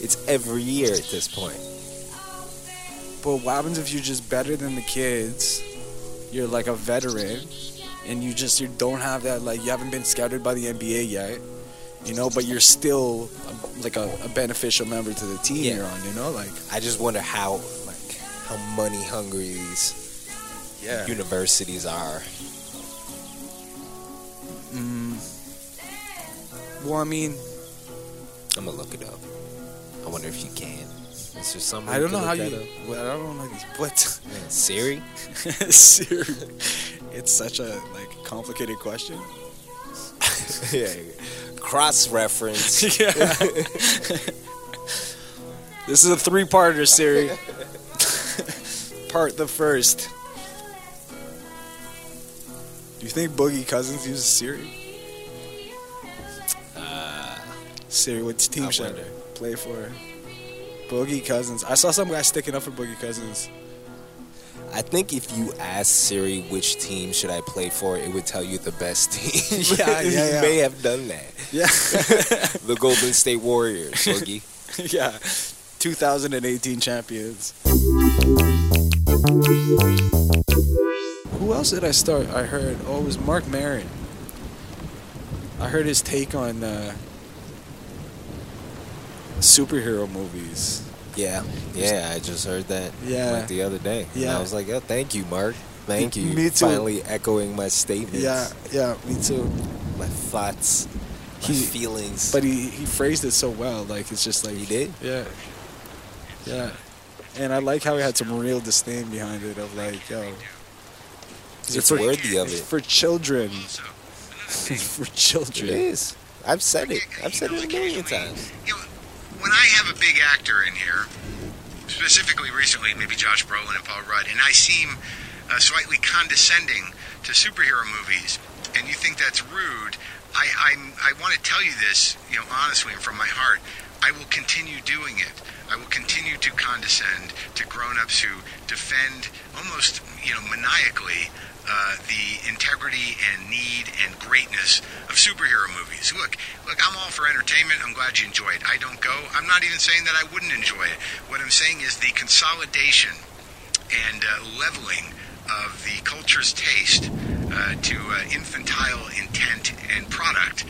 It's every year at this point. but what happens if you're just better than the kids? You're like a veteran, and you just you don't have that like you haven't been scouted by the NBA yet, you know. But you're still a, like a, a beneficial member to the team Yeah. you're on, you know. Like, I just wonder how, like, how money hungry these yeah, universities are. mm, well, I mean, I'm gonna look it up. I wonder if you can. Is there something? (laughs) I don't know how you. Well, I don't know these. What? (laughs) Siri? (laughs) Siri. It's such a like complicated question. yeah. Cross reference. yeah. this is a three-parter, Siri. Part the first. Do you think Boogie Cousins uses Siri? Uh, Siri, what team should. I play for? Boogie Cousins. I saw some guy sticking up for Boogie Cousins. I think if you ask Siri which team should I play for, it would tell you the best (laughs) team. (laughs) Yeah, yeah, you may have done that. Yeah. (laughs) The Golden State Warriors, Boogie. yeah. 2018 champions. Who else did I start? I heard. Oh, it was Marc Maron. I heard his take on uh, superhero movies. Yeah, yeah, I just heard that Yeah. like the other day. And Yeah. I was like, oh, thank you, Marc. Thank you. Me too. Finally echoing my statements. Yeah, yeah, me too. My thoughts, my He- feelings. But he, he phrased it so well. Like it's just like He did? Yeah, yeah. And I like how he had some real disdain behind it. Of like, yo, it's worthy of it's it. for children. Also, (laughs) another thing, for children. is. I've said it. I've said it a million occasionally, times. When I have a big actor in here, specifically recently, maybe Josh Brolin and Paul Rudd, and I seem uh, slightly condescending to superhero movies, and you think that's rude, I, I'm, I want to tell you this, you know, honestly and from my heart. I will continue doing it. I will continue to condescend to grown-ups who defend almost, you know, maniacally uh, the integrity and need and greatness of superhero movies. Look, look, I'm all for entertainment. I'm glad you enjoy it. I don't go. I'm not even saying that I wouldn't enjoy it. What I'm saying is the consolidation and uh, leveling of the culture's taste uh, to uh, infantile intent and product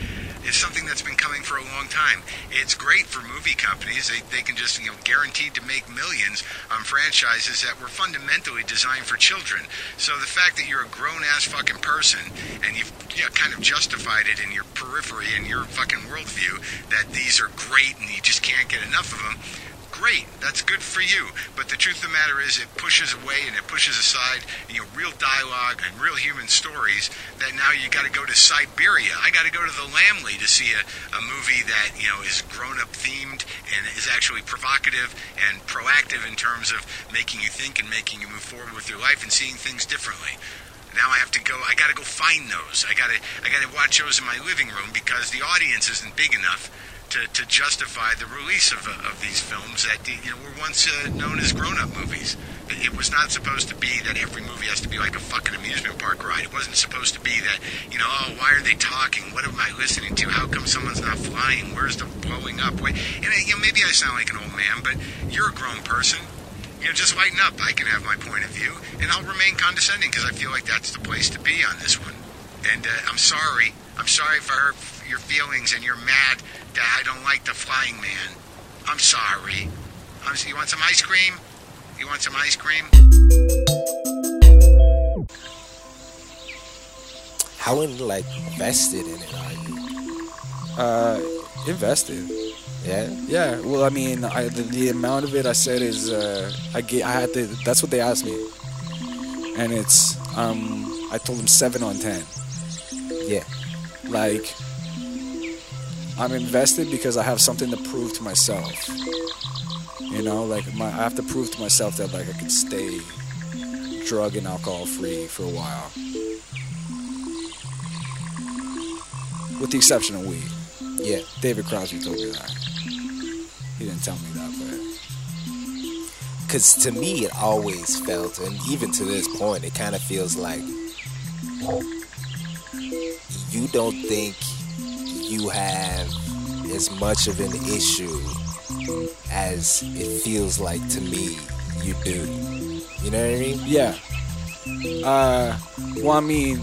is something that's been coming for a long time. It's great for movie companies. They, they can just, you know, guaranteed to make millions on franchises that were fundamentally designed for children. So the fact that you're a grown-ass fucking person and you've you know, kind of justified it in your periphery and your fucking worldview that these are great and you just can't get enough of them, great. That's good for you. But the truth of the matter is, it pushes away and it pushes aside, you know, real dialogue and real human stories. That now you got to go to Siberia. I got to go to the Laemmle to see a, a movie that you know is grown-up themed and is actually provocative and proactive in terms of making you think and making you move forward with your life and seeing things differently. Now I have to go. I got to go find those. I got to. I got to watch those in my living room because the audience isn't big enough to, to justify the release of, uh, of these films that you know were once uh, known as grown-up movies. It, was not supposed to be that every movie has to be like a fucking amusement park ride. It wasn't supposed to be that you know, oh, why are they talking? What am I listening to? How come someone's not flying? Where's the blowing up? And uh, you know, maybe I sound like an old man, but you're a grown person. You know, just lighten up. I can have my point of view, and I'll remain condescending because I feel like that's the place to be on this one. And uh, I'm sorry. I'm sorry if I hurt your feelings and you're mad that I don't like the flying man. I'm sorry. I'm, you want some ice cream? You want some ice cream? How in, like invested in it are you? Uh, invested. Yeah. Yeah. Well, I mean, I, the, the amount of it I said is uh, I get. I had to. That's what they asked me, and it's um. I told them seven on ten. Yeah. Like, I'm invested because I have something to prove to myself. You know, like my, I have to prove to myself that like I can stay drug and alcohol free for a while, with the exception of weed. Yeah. David Crosby told me that. He didn't tell me that, but Because to me, it always felt, and even to this point, it kind of feels like don't think you have as much of an issue as it feels like to me you do. You know what I mean? yeah. Uh, well, I mean,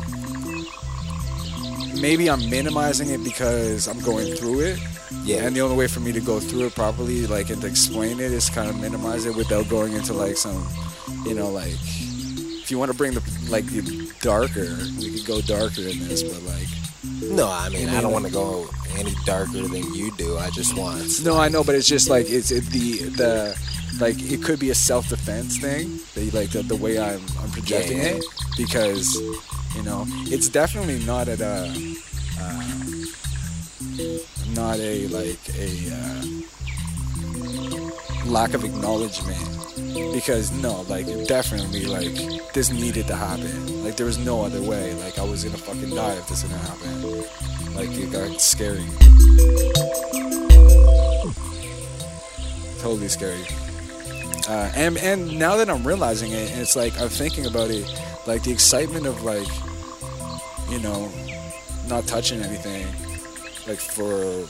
maybe I'm minimizing it because I'm going through it. Yeah. And the only way for me to go through it properly, like, and to explain it is kind of minimize it without going into like some, you know, like, if you want to bring the like the darker, we could go darker in this, but like, No, I mean, I don't want to go any darker than you do. I just want. no, I know, but it's just like it's it, the the like it could be a self defense thing, the, like the, the way I'm I'm projecting Yeah, yeah. it, because you know it's definitely not at a uh, not a like a uh, lack of acknowledgement because no like definitely like this needed to happen. Like there was no other way. Like i was gonna fucking die if this didn't happen. Like it got scary. Totally scary. Uh, and and now that i'm realizing it and it's like i'm thinking about it like the excitement of like you know not touching anything like for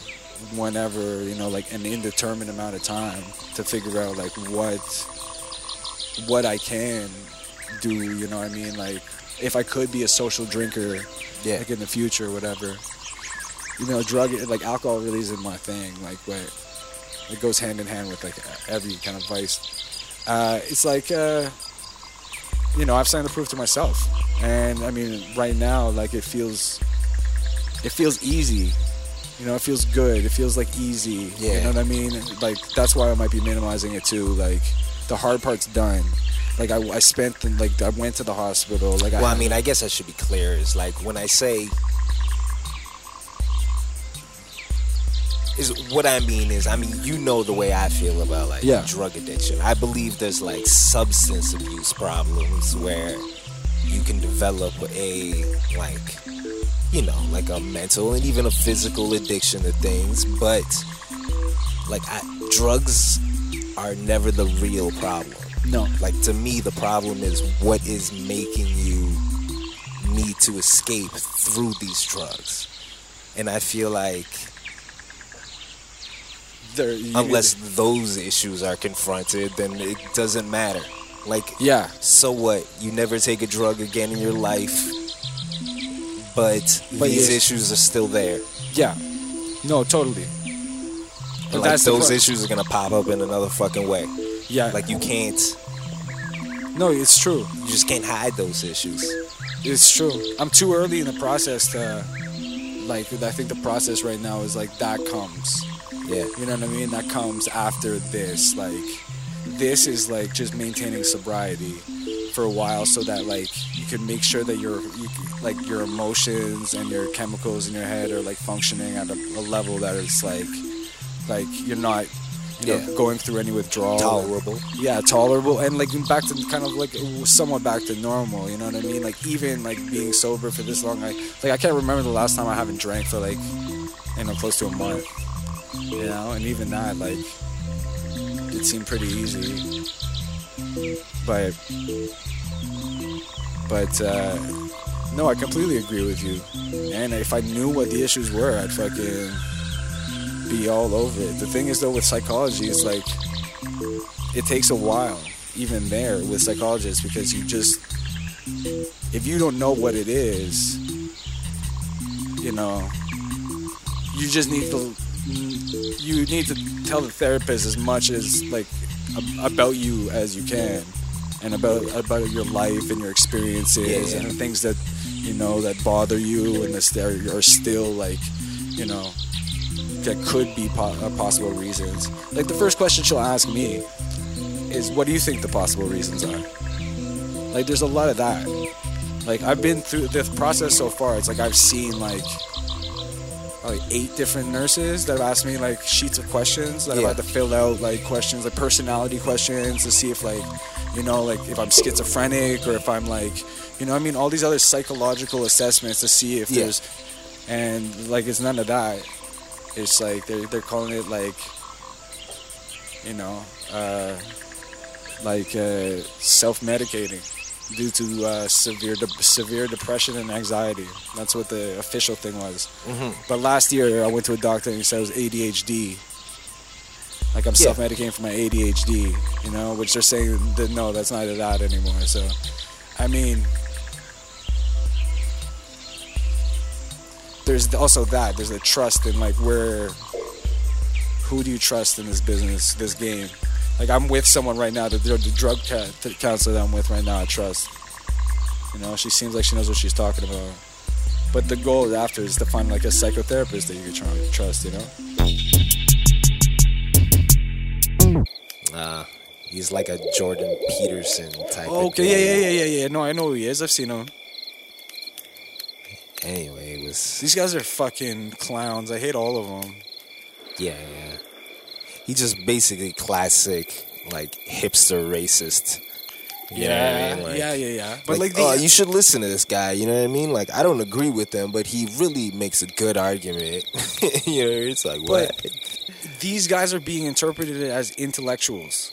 whenever you know like an indeterminate amount of time to figure out like what what I can do you know what I mean like if I could be a social drinker Yeah. like in the future whatever you know drug like alcohol really isn't my thing like but it goes hand in hand with like every kind of vice uh, it's like uh, you know I've signed the proof to myself and I mean right now like it feels it feels easy you know, it feels good. It feels like easy. Yeah. You know what I mean? Like that's why I might be minimizing it too. Like the hard part's done. Like I, I spent the, like I went to the hospital. Like I Well, I I mean, I guess I should be clear. Is like when I say is what I mean is I mean you know the way I feel about like Yeah. drug addiction. I believe there's like substance abuse problems where you can develop a like you know like a mental and even a physical addiction to things, but like I, drugs are never the real problem. no. Like to me, the problem is what is making you need to escape through these drugs. And I feel like There, unless those issues are confronted, then it doesn't matter. Like, yeah, so what? You never take a drug again in your life, but, But these issues are still there. yeah, no, totally. And like those issues are gonna pop up in another fucking way. Yeah, Like you can't, no, it's true. you just can't hide those issues. It's true. I'm too early in the process to like. I think the process right now is like that comes. Yeah. You know what I mean? That comes after this. Like, this is like just maintaining sobriety for a while, so that like you can make sure that your you, like your emotions and your chemicals in your head are like functioning at a, a level that is like like you're not you know Yeah. going through any withdrawal. Tolerable. Yeah, tolerable and like back to kind of like somewhat back to normal. You know what I mean? Like even like being sober for this long, I like I can't remember the last time I haven't drank for like you know close to a month. You know, and even that like it seemed pretty easy, but but uh, no, I completely agree with you. And if I knew what the issues were, I'd fucking be all over it. The thing is though with psychology, it's like it takes a while, even there with psychologists, because you just if you don't know what it is, you know, you just need to you need to tell the therapist as much as like about you as you can and about about your life and your experiences Yeah, and the things that you know that bother you and that are still like you know that could be po- uh, possible reasons like the first question she'll ask me is what do you think the possible reasons are like there's a lot of that like i've been through the process so far it's like i've seen like like eight different nurses that have asked me like sheets of questions that Yeah. I've had to fill out like questions like personality questions to see if like you know like if I'm schizophrenic or if I'm like you know I mean all these other psychological assessments to see if Yeah. there's and like it's none of that it's like they're, they're calling it like you know uh, like uh, self-medicating due to uh, severe de- severe depression and anxiety. That's what the official thing was. But last year, I went to a doctor and he said it was ADHD. Like I'm Yeah. self-medicating for my ADHD, you know, which they're saying that no, that's not that anymore. So, I mean, there's also that. There's a trust in like where, who do you trust in this business, this game? Like I'm with someone right now, the, the drug ca- the counselor that I'm with right now, I trust. You know, she seems like she knows what she's talking about. But the goal after is to find like a psychotherapist that you can tr- trust. You know. Uh, he's like a Jordan Peterson type. of Okay, yeah, yeah, yeah, yeah, yeah. No, I know who he is. I've seen him. Anyway, it was These guys are fucking clowns. I hate all of them. yeah, yeah. He just basically classic like hipster racist. You know what I mean? Like- yeah, yeah, yeah. But like, like, oh, you should listen to this guy. You know what I mean? Like, I don't agree with him, but he really makes a good argument. (laughs) you know, it's like what? These guys are being interpreted as intellectuals.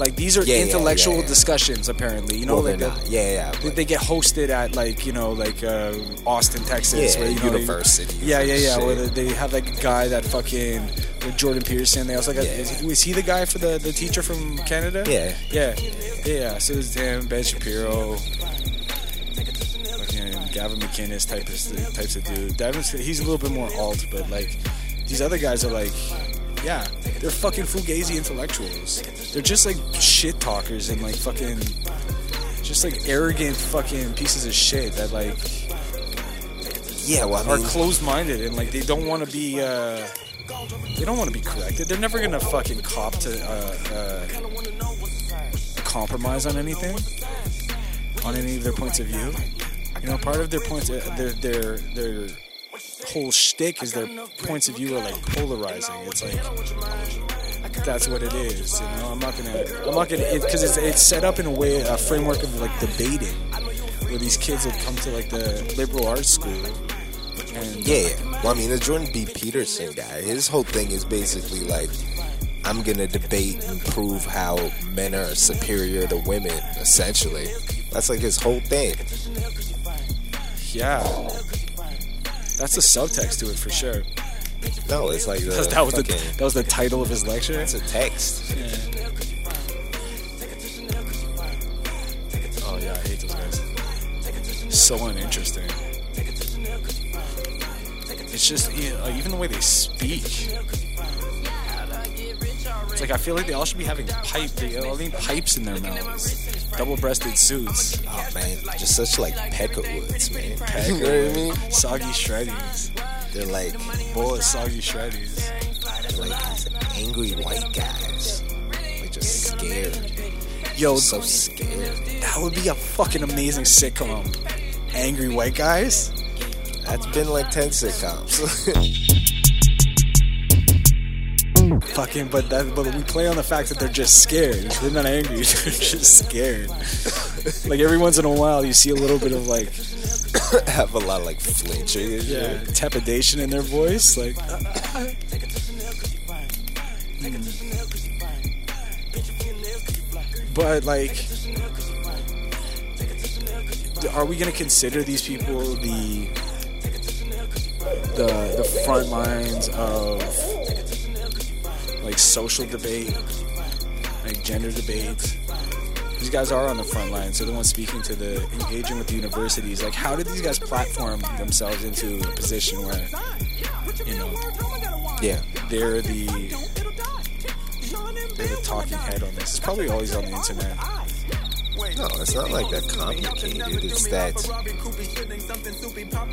Like these are Yeah, intellectual yeah, yeah. discussions, apparently. You know, Well, like not. Yeah, yeah. They, they get hosted at like you know like uh, Austin, Texas, Yeah, where you know, they- universities yeah, yeah, yeah. Where they they have like a guy that fucking with Jordan Peterson. They also got is, was he the guy for the the teacher from Canada? Yeah. yeah, yeah. So it's him, Ben Shapiro, fucking Gavin McInnes type of types of dude. Davin's he's a little bit more alt, but like these other guys are like. Yeah, they're fucking fugazi intellectuals. They're just like shit talkers and like fucking just like arrogant fucking pieces of shit that like yeah, well, I are closed minded and like they don't want to be uh they don't want to be corrected. They're never gonna fucking cop to uh, uh, compromise on anything, on any of their points of view. You know, part of their points, uh, their their their whole shtick is their points of view are like polarizing. It's like that's what it is. You know, I'm not gonna, I'm not gonna, because it's it's set up in a way, a framework of like debating, where these kids will come to like the liberal arts school. And yeah, yeah. Well, I mean, the Jordan B. Peterson guy, his whole thing is basically like, I'm gonna debate and prove how men are superior to women. Essentially, that's like his whole thing. Yeah. That's the subtext to it for sure. No, it's like the (laughs) that was the that was the title of his lecture. it's a text. Oh yeah, I hate those guys. So uninteresting. It's just you know, even the way they speak. It's like I feel like they all should be having pipe. They all need pipes in their mouths. Double-breasted suits. Oh man, just such like peckerwoods, man. Pecker, (laughs) you know what I mean? Soggy shreddies. They're like, of soggy shreddies. like these angry white guys, like just scared, Yo, so scared. that would be a fucking amazing sitcom. Angry white guys. That's been like ten sitcoms. (laughs) Fucking, but that, but we play on the fact that they're just scared. They're not angry. (laughs) They're just scared. Like every once in a while, you see a little bit of like, (coughs) Have a lot of like flinching and yeah, shit. trepidation in their voice. Like, (coughs) but like, are we gonna consider these people the the the front lines of like social debate, like gender debate? These guys are on the front line, so the ones speaking to the engaging with the universities. Like, how did these guys platform themselves into a position where, you know, Yeah. they're the they're the talking head on this? It's probably always on the internet. No, it's not like that complicated. It's that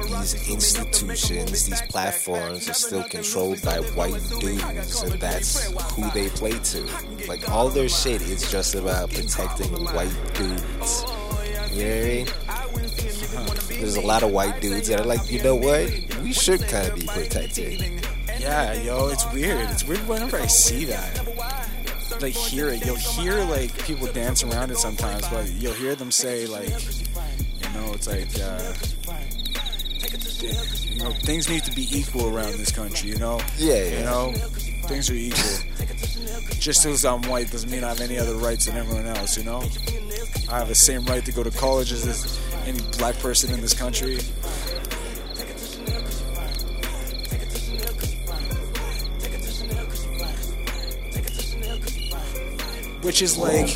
these institutions, these platforms are still controlled by white dudes, and that's who they play to. Like, all their shit is just about protecting white dudes. You know what I mean? There's a lot of white dudes that are like, you know what? We should kind of be protected. Yeah, yo, it's weird. It's weird whenever I see that. Like hear it, you'll hear like people dance around it sometimes, but you'll hear them say like, you know, it's like, uh, you know, things need to be equal around this country. You know, Yeah, yeah. you know, things are equal. Just because I'm white doesn't mean I have any other rights than everyone else. You know, I have the same right to go to college as this, any black person in this country. Which is like,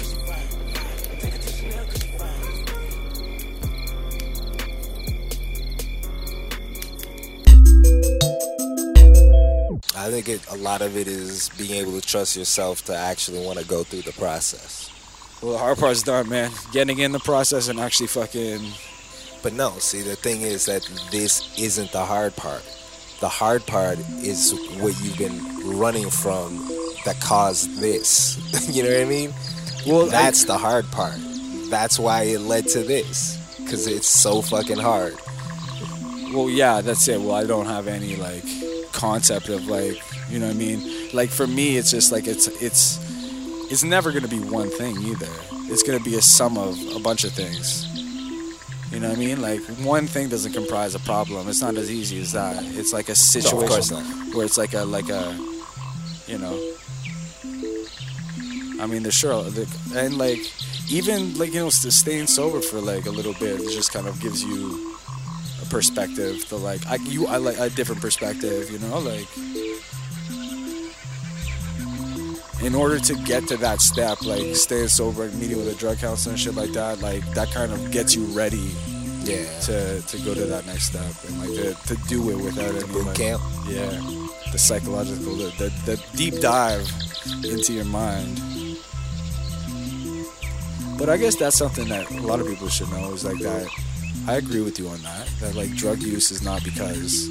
I think it, a lot of it is being able to trust yourself to actually want to go through the process. well, the hard part's done, man. Getting in the process and actually fucking But no, see, the thing is that this isn't the hard part. The hard part is what you've been running from that caused this. (laughs) you know what I mean? Well, that's the hard part. That's why it led to this. Because it's so fucking hard. Well, yeah, that's it. Well, I don't have any like concept of like, you know what I mean? Like for me, it's just like it's it's it's never gonna be one thing either. It's gonna be a sum of a bunch of things. You know what I mean? Like one thing doesn't comprise a problem. It's not as easy as that. It's like a situation not. where it's like a like a, you know. I mean, the sure, the, and like even like you know, staying sober for like a little bit just kind of gives you a perspective The like I you I like a different perspective, you know, like in order to get to that step, like staying sober and meeting with a drug counselor and shit like that, like that kind of gets you ready Yeah. to to go to that next step and like to, to do it without any boot like, camp. yeah, the psychological, the, the the deep dive into your mind. But I guess that's something that a lot of people should know is like that. I agree with you on that. That like drug use is not because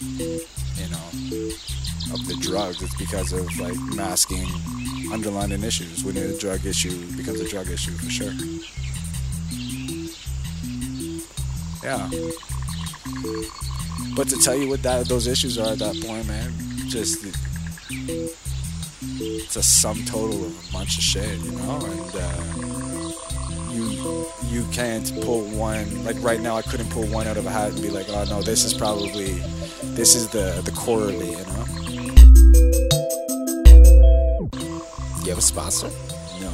you know of the drugs. It's because of like masking underlying issues. When a drug issue becomes a drug issue, for sure. Yeah. But to tell you what that those issues are at that point, man, just it's a sum total of a bunch of shit, you know, and uh, you can't pull one like right now. I couldn't pull one out of a hat and be like, oh no, this is probably this is the the correlate, you know. You have a sponsor? No,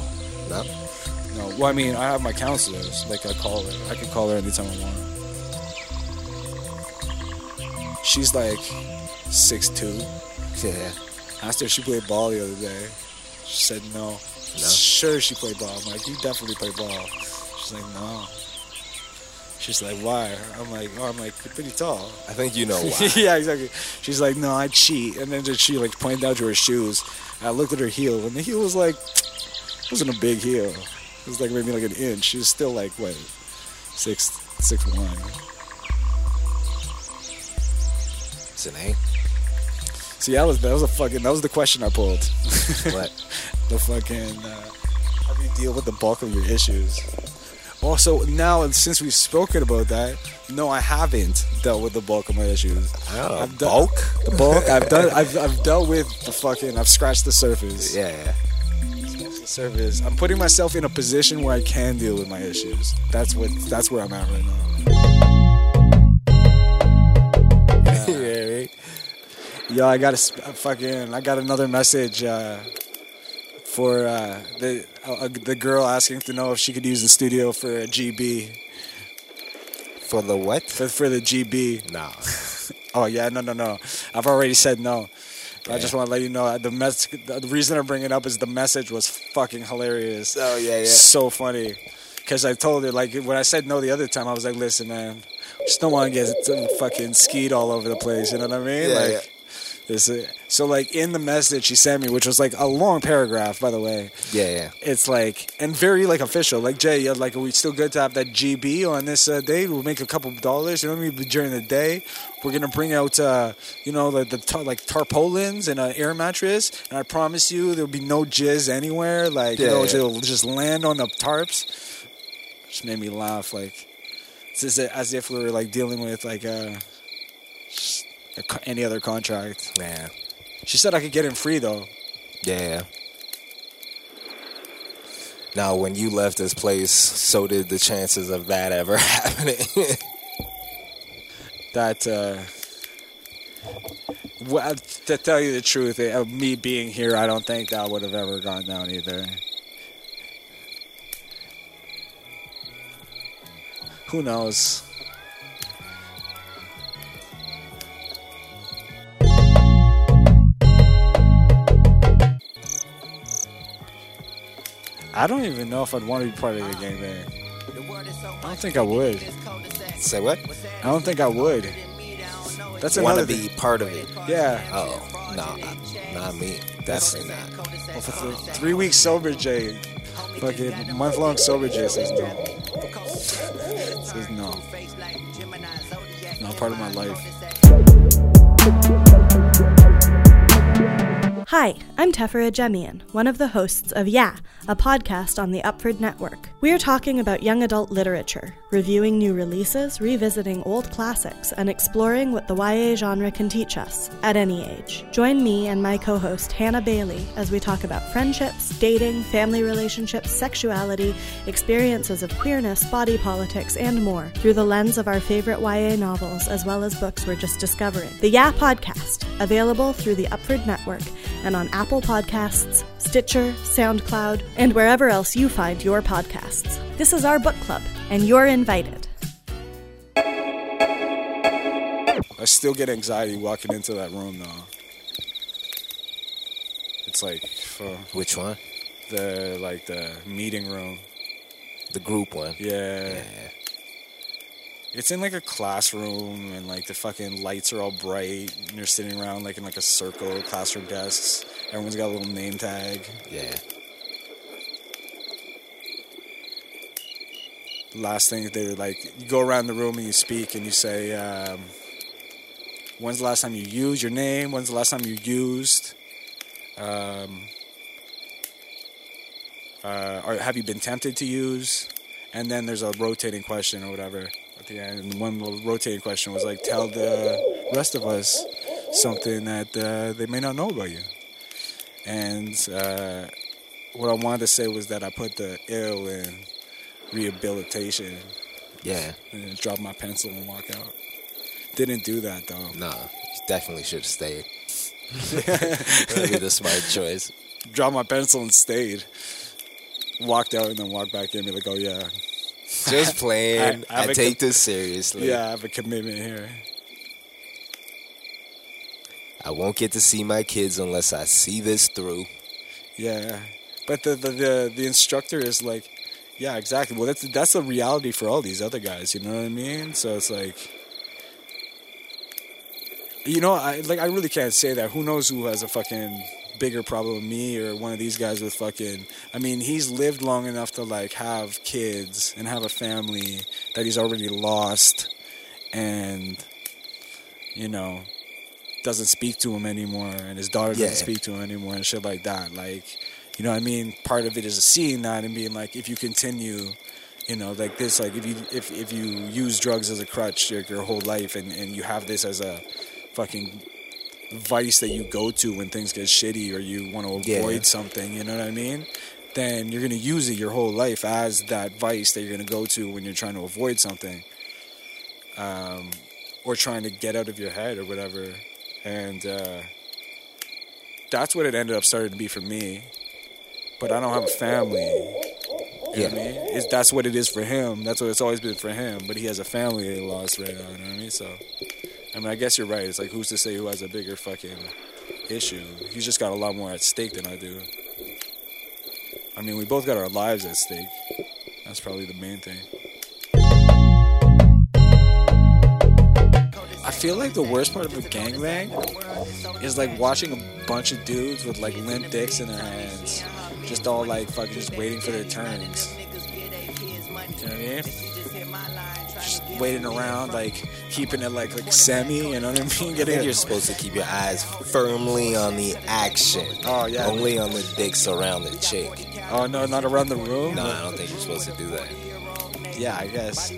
No? no. Well, I mean, I have my counselors. Like I call her. I can call her anytime I want. She's like six two. Yeah. Asked her if she played ball the other day. She said no. No? Sure, she played ball. I'm like, you definitely play ball. She's like, no. She's like, why? I'm like, oh, I'm like, you're pretty tall. I think you know (laughs) why. yeah, exactly. She's like, no, I cheat. And then she like pointed out to her shoes. I looked at her heel, and the heel was like, it wasn't a big heel. It was like maybe like an inch. She was still like what, six, six one. It's an. So yeah, that was, that was a fucking that was the question I pulled. What? (laughs) the fucking uh, how do you deal with the bulk of your issues? Also, now since we've spoken about that, no, I haven't dealt with the bulk of my issues. Oh, I've done- bulk? The bulk. I've done. (laughs) I've, I've dealt with the fucking. I've scratched the surface. Yeah, yeah. The surface. I'm putting myself in a position where I can deal with my issues. That's what. That's where I'm at right now. (laughs) yeah, right? Yo, I got a sp- a fucking. I got another message uh, for uh, the uh, the girl asking to know if she could use the studio for a GB For the what? for for the GB. Nah. (laughs) Oh yeah, no, no, no. I've already said no. I just want to let you know uh, the mess. The reason I bring it up is the message was fucking hilarious. Oh, yeah, yeah. So funny. Because I told her like when I said no the other time, I was like, listen, man, just don't want to get fucking skied all over the place. You know what I mean? Yeah, like. yeah. This, so like in the message she sent me, which was like a long paragraph, by the way. Yeah, yeah. It's like and very like official. Like Jay, like are we still good to have that GB on this uh, day? We'll make a couple of dollars. You know what I mean? During the day, we're gonna bring out uh, you know the, the tar- like tarpaulins and an air mattress, and I promise you there'll be no jizz anywhere. Like you Yeah, know, yeah. it'll just land on the tarps. Just made me laugh. Like it's just as if we were like dealing with like uh, a any other contract. Yeah. She said I could get in free though. Yeah. Now, when you left this place, so did the chances of that ever (laughs) happening. that uh well, to tell you the truth uh, me being here i don't think that would have ever gone down either who knows I don't even know if I'd want to be part of the gangbang. I don't think I would. Say what? I don't think I would. That's Want to thing. be part of it? Yeah. Oh, no, not me. Definitely not. Well, for th- three weeks sober, Jay. Fucking month long sober, Jay says no. says no. Not part of my life. Hi, I'm Tefera Jemian, one of the hosts of Yeah, a podcast on the Upford Network. We are talking about young adult literature, reviewing new releases, revisiting old classics, and exploring what the YA genre can teach us at any age. Join me and my co host Hannah Bailey as we talk about friendships, dating, family relationships, sexuality, experiences of queerness, body politics, and more through the lens of our favorite YA novels as well as books we're just discovering. The Yeah Podcast, available through the Upford Network and on Apple Podcasts, Stitcher, SoundCloud, and wherever else you find your podcasts. This is our book club, and you're invited. I still get anxiety walking into that room, though. It's like for Which one? the like the meeting room. The group one. Yeah. Yeah. It's in like a classroom and like the fucking lights are all bright and you're sitting around like in like a circle, classroom desks. Everyone's got a little name tag. Yeah. Last thing they like you go around the room and you speak and you say, um, when's the last time you used your name? When's the last time you used? Um, uh, or have you been tempted to use? And then there's a rotating question or whatever at the end. And one little rotating question was like, tell the rest of us something that uh, they may not know about you. And uh, what I wanted to say was that I put the ill in rehabilitation Yeah. and then drop my pencil and walk out. Didn't do that though. No, you definitely should have stayed. (laughs) That'd be the smart choice. Dropped my pencil and stayed. Walked out and then walked back in. Be like, oh yeah, (laughs) Just playing. I- I I, take com- this seriously. yeah, I have a commitment here. I won't get to see my kids unless I see this through. Yeah, but the the the, the instructor is like, yeah, exactly. Well, that's that's a reality for all these other guys. You know what I mean? So it's like, you know, I like I really can't say that. Who knows who has a fucking bigger problem with me or one of these guys with fucking. I mean, he's lived long enough to like have kids and have a family that he's already lost, and you know, doesn't speak to him anymore, and his daughter Yeah. doesn't speak to him anymore, and shit like that. Like, you know what I mean? Part of it is seeing that and being like, if you continue, you know, like this, like if you if if you use drugs as a crutch like your whole life, and and you have this as a fucking vice that you go to when things get shitty or you want to Yeah. avoid something, you know what I mean? Then you're gonna use it your whole life as that vice that you're gonna go to when you're trying to avoid something, um, or trying to get out of your head or whatever, and uh, that's what it ended up starting to be for me. But I don't have a family. You Yeah. know what I mean? It's, that's what it is for him. That's what it's always been for him. But he has a family that he lost right now. You know what I mean? So, I mean, I guess you're right. It's like who's to say who has a bigger fucking issue? He's just got a lot more at stake than I do. I mean, we both got our lives at stake. That's probably the main thing. I feel like the worst part of a gangbang is like watching a bunch of dudes with like limp dicks in their hands, just all like fucking just waiting for their turns. You know what I mean? Just waiting around, like keeping it like like semi. You know what I mean? (laughs) I Getting think you're supposed to keep your eyes firmly on the action. Oh, yeah. Only on the dicks around the chick. oh no, not around the room. No, I don't think you're supposed to do that. Yeah, I guess.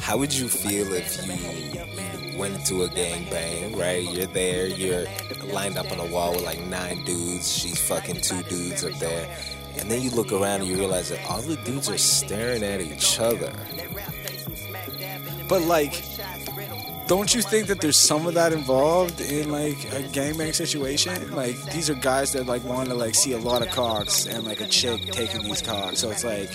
How would you feel if you went to a gangbang, right? You're there, you're lined up on a wall with like nine dudes, she's fucking two dudes up there. And then you look around and you realize that all the dudes are staring at each other. But like, don't you think that there's some of that involved in like a gangbang situation? Like these are guys that like want to like see a lot of cocks and like a chick taking these cocks. So it's like,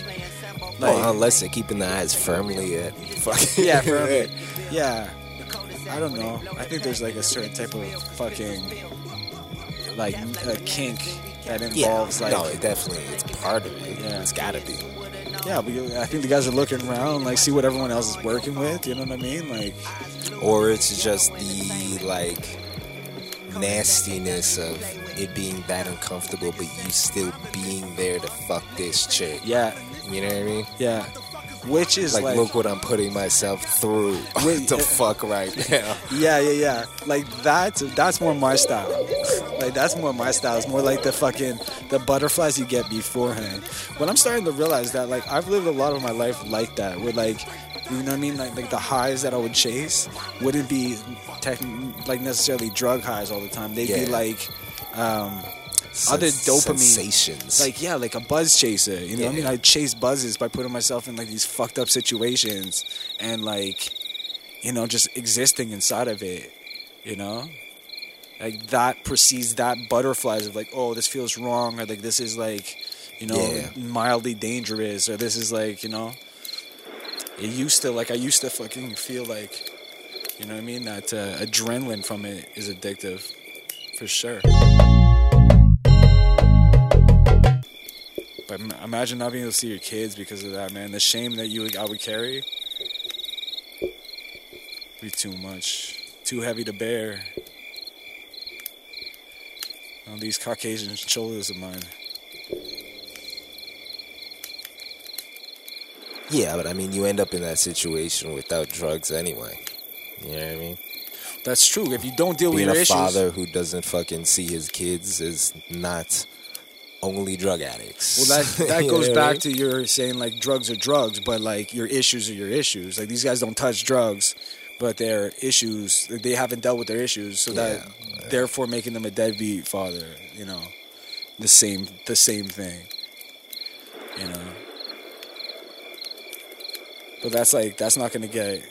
like Well, unless they're keeping their eyes firmly at fucking yeah, (laughs) for yeah. I don't know. I think there's like a certain type of fucking like a kink that Yeah, involves like no, it definitely it's part of it. Yeah. It's gotta be. Yeah. But I think the guys are looking around like see what everyone else is working with. You know what I mean? Like Or it's just the like nastiness of it being that uncomfortable, but you still being there to fuck this chick. yeah, You know what I mean? yeah. Which is Like, like, look what I'm putting myself through (laughs) Wait, to uh, fuck right now. Yeah, yeah, yeah. Like that's that's more my style. Like that's more my style. It's more like the fucking the butterflies you get beforehand. But I'm starting to realize that like I've lived a lot of my life like that. Where like you know what I mean? Like like the highs that I would chase wouldn't be tech, like necessarily drug highs all the time. They'd be like um other Sens- dopamine sensations. like yeah, like a buzz chaser. You know what I mean? I chase buzzes by putting myself in like these fucked up situations and like you know, just existing inside of it. You know? Like that precedes that butterflies of like, oh, this feels wrong, or like this is like, you know, Yeah. mildly dangerous, or this is like, you know. It used to like I used to fucking feel like, you know what I mean? That uh, adrenaline from it is addictive, for sure. But imagine not being able to see your kids because of that, man. The shame that you would, I would carry be too much, too heavy to bear. On these Caucasian shoulders of mine. yeah, but I mean, you end up in that situation without drugs anyway. You know what I mean? That's true. If you don't deal Being with a your issues, father who doesn't fucking see his kids is not only drug addicts. well, that (laughs) that goes back mean? to your saying like drugs are drugs, but like your issues are your issues. Like these guys don't touch drugs, but their issues they haven't dealt with their issues, so that Yeah. therefore making them a deadbeat father. You know, the same the same thing. You know, but that's like that's not gonna get.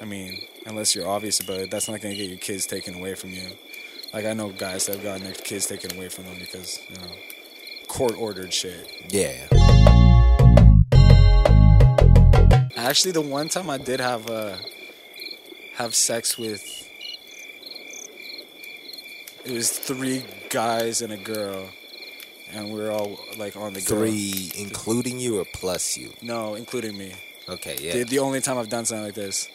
I mean, unless you're obvious about it, that's not gonna get your kids taken away from you. Like I know guys that have gotten their kids taken away from them because you know court ordered shit. Yeah. Actually, the one time I did have uh, have sex with, it was three guys and a girl, and we were all like on the girl. Three, including you or plus you? No, including me. Okay, yeah. The, the only time I've done something like this,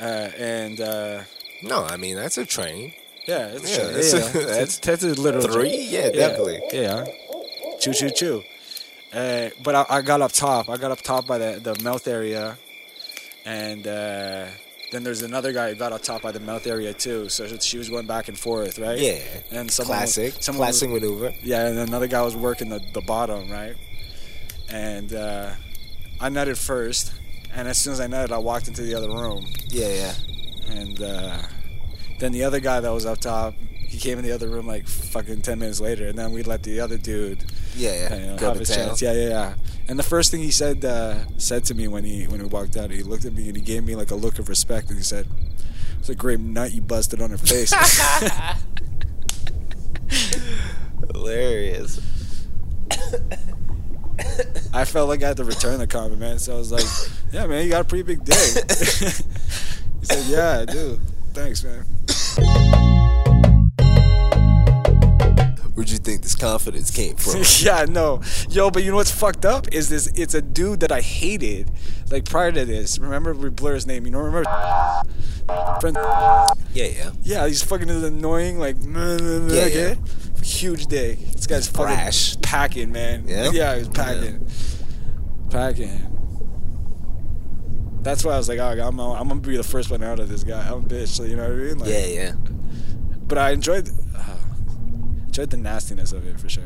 uh, and uh, no, I mean that's a train. yeah, it's Yeah, true. that's- yeah, (laughs) that's- that's that's a literal Three? Yeah, definitely. Yeah, choo choo choo. Uh, but I, I got up top. I got up top by the the mouth area, and uh, Then there's another guy who got up top by the mouth area too. So she was going back and forth, right? Yeah. And someone, Classic. someone was- Classic maneuver. yeah, and another guy was working the, the bottom, right? And uh, I nutted first, and as soon as I nutted, I walked into the other room, Yeah, yeah. and uh, then the other guy that was up top, he came in the other room like fucking ten minutes later, and then we let the other dude, Yeah, yeah. you know, have a chance. Yeah, yeah, yeah. And the first thing he said uh, said to me when he when we walked out, he looked at me and he gave me like a look of respect, and he said, "It's a great nut you busted on her face." (laughs) Hilarious. (coughs) I felt like I had to return the compliment, so I was like, "Yeah, man, you got a pretty big dick." (laughs) he said, "Yeah, I do. Thanks, man." Where'd you think this confidence came from? (laughs) yeah, no, yo, but you know what's fucked up is this? It's a dude that I hated, like prior to this. Remember, we blur his name. You know, remember? Friend, yeah, yeah. yeah, he's fucking annoying, like, (laughs) yeah, yeah. huge dick. This guy's fucking Brash. packing, man. Yeah? yeah, he was packing, packing. That's why I was like, oh, I'm, I'm gonna be the first one out of this guy. I'm a bitch, so you know what I mean? Like, Yeah, yeah. But I enjoyed, enjoyed the nastiness of it for sure.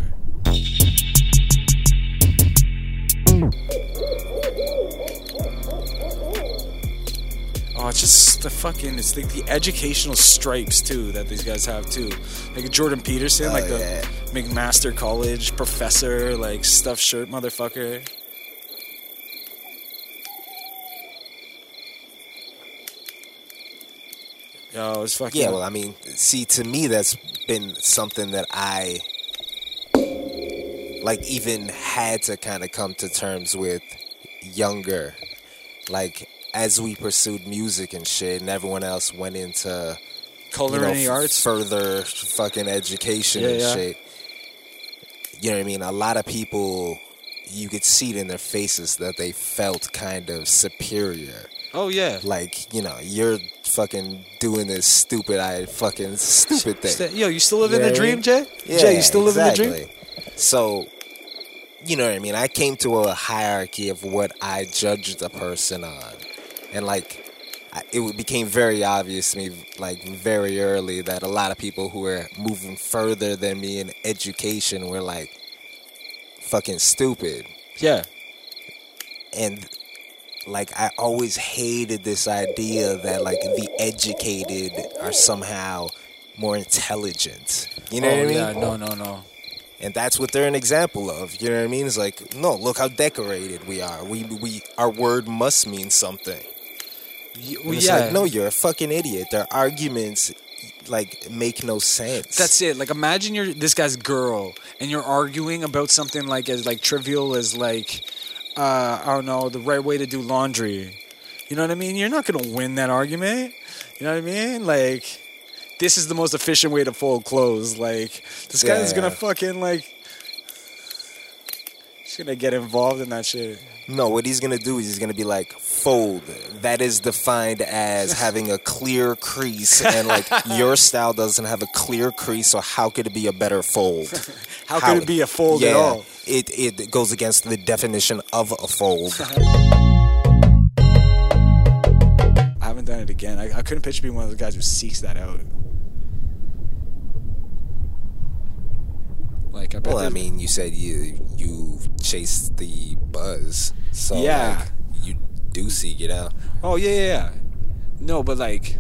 Oh, it's just the fucking, it's like the educational stripes too that these guys have too. Like Jordan Peterson, Oh, like the yeah. McMaster College professor, like stuffed shirt motherfucker. Yo, it's fucking. Yeah, well, I mean, see, to me, that's been something that I, like, even had to kind of come to terms with younger. Like, as we pursued music and shit, and everyone else went into, you know, culinary arts. further fucking education Yeah, and yeah. shit. You know what I mean? A lot of people, you could see it in their faces that they felt kind of superior oh yeah. like you know you're fucking doing this stupid i fucking stupid thing Yo, you still live You in know the dream. Jay? yeah, Jay, you still live in the dream? so you know what i mean i came to a hierarchy of what i judged a person on and like it became very obvious to me like very early that a lot of people who were moving further than me in education were like fucking stupid Yeah. and like I always hated this idea that like the educated are somehow more intelligent. You know oh, what I mean? Yeah, no, no, no. And that's what they're an example of. You know what I mean? It's like, no, look how decorated we are. We we our word must mean something. Y- And it's like, no, you're a fucking idiot. Their arguments like make no sense. That's it. Like, imagine you're this guy's girl, and you're arguing about something like as like trivial as like, uh, I don't know, the right way to do laundry. You know what I mean? You're not gonna win that argument. You know what I mean? Like, this is the most efficient way to fold clothes. Like, this guy's Yeah. gonna fucking like, he's gonna get involved in that shit. No, what he's gonna do is he's gonna be like fold. That is defined as (laughs) having a clear crease, and like your (laughs) style doesn't have a clear crease, so how could it be a better fold? How could it be a fold at all? It it goes against the definition of a fold. (laughs) I haven't done it again. I, I couldn't picture being one of those guys who seeks that out. Like, I bet well, I mean, you said you you chased the buzz, so Yeah. like, you do seek it out. Oh yeah, yeah, yeah. No, but like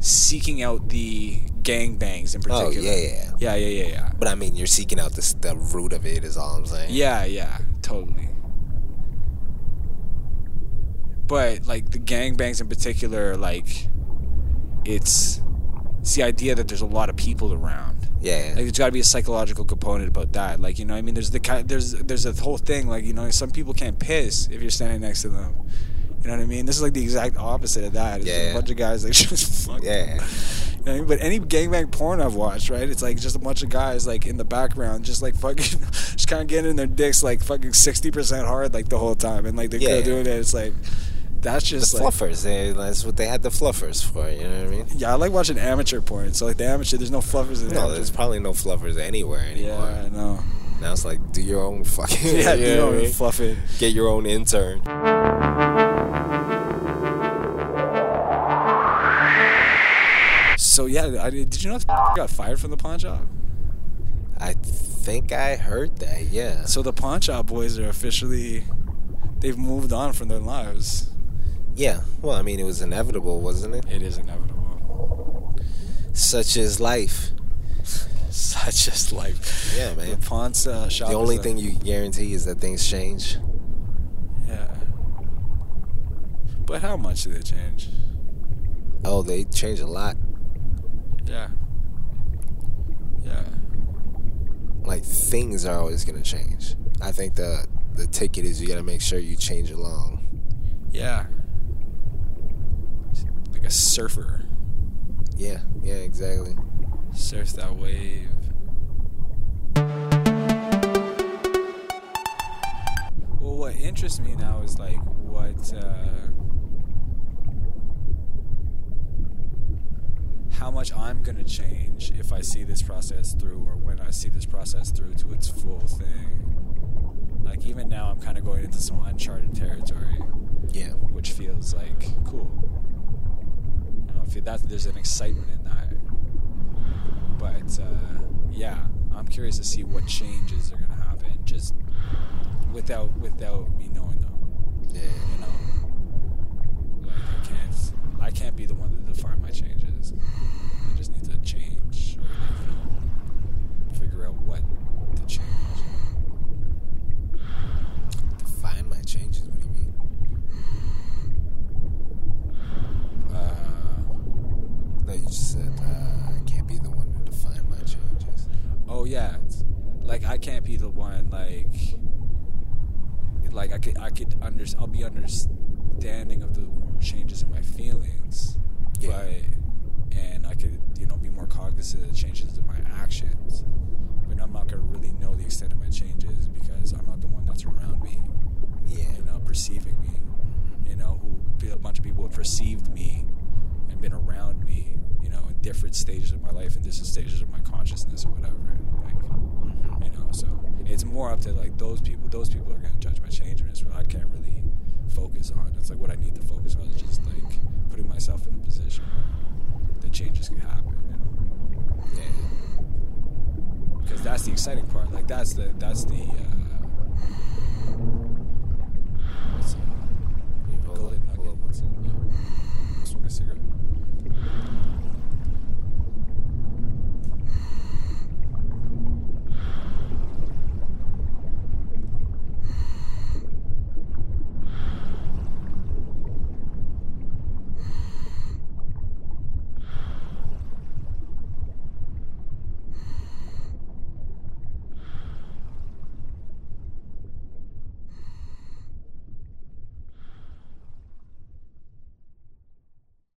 seeking out the gangbangs in Oh particular. yeah, yeah. yeah, yeah, yeah, yeah. But I mean, you're seeking out this the root of it. Is all I'm saying. Yeah, yeah, totally. But like the gangbangs in particular, like it's it's the idea that there's a lot of people around. Yeah. Like there's got to be a psychological component about that. Like you know, what I mean, there's the there's there's a whole thing. Like you know, some people can't piss if you're standing next to them. You know what I mean? This is like the exact opposite of that. It's Yeah. a bunch of guys like (laughs) just fucking. Yeah. You know what I mean? But any gangbang porn I've watched, right? It's like just a bunch of guys like in the background, just like fucking, (laughs) just kind of getting in their dicks like fucking sixty percent hard like the whole time, and like they're Yeah. doing it. It's like that's The just like fluffers. They, that's what they had the fluffers for. You know what I mean? yeah. I like watching amateur porn. So like the amateur, there's no fluffers in No, amateur. there's probably no fluffers anywhere anymore. Yeah, I know. Now it's like do your own fucking. (laughs) Yeah, you you know know, what I mean? fluff. Get your own intern. So yeah, I, did you know that got fired from the pawn shop? I think I heard that. Yeah. So the pawn shop boys are officially they've moved on from their lives. Yeah. Well, I mean, it was inevitable, wasn't it? It is inevitable. Such is life. (laughs) Such is life. Yeah, The man. pawn uh, shop. The only is a- thing you guarantee is that things change. Yeah. But how much did they change? Oh, they change a lot. Yeah. Yeah. Like things are always gonna change. I think the the ticket is you gotta make sure you change along. Yeah. Like a surfer. Yeah. Yeah. Exactly. Surf that wave. Well, what interests me now is like what, uh, how much I'm gonna change if I see this process through, or when I see this process through to its full thing. Like even now, I'm kind of going into some uncharted territory Yeah. which feels like cool. You know, I feel that there's an excitement in that. But uh, yeah, I'm curious to see what changes are gonna happen just without without me knowing them. Yeah. You know, like I can't I can't be the one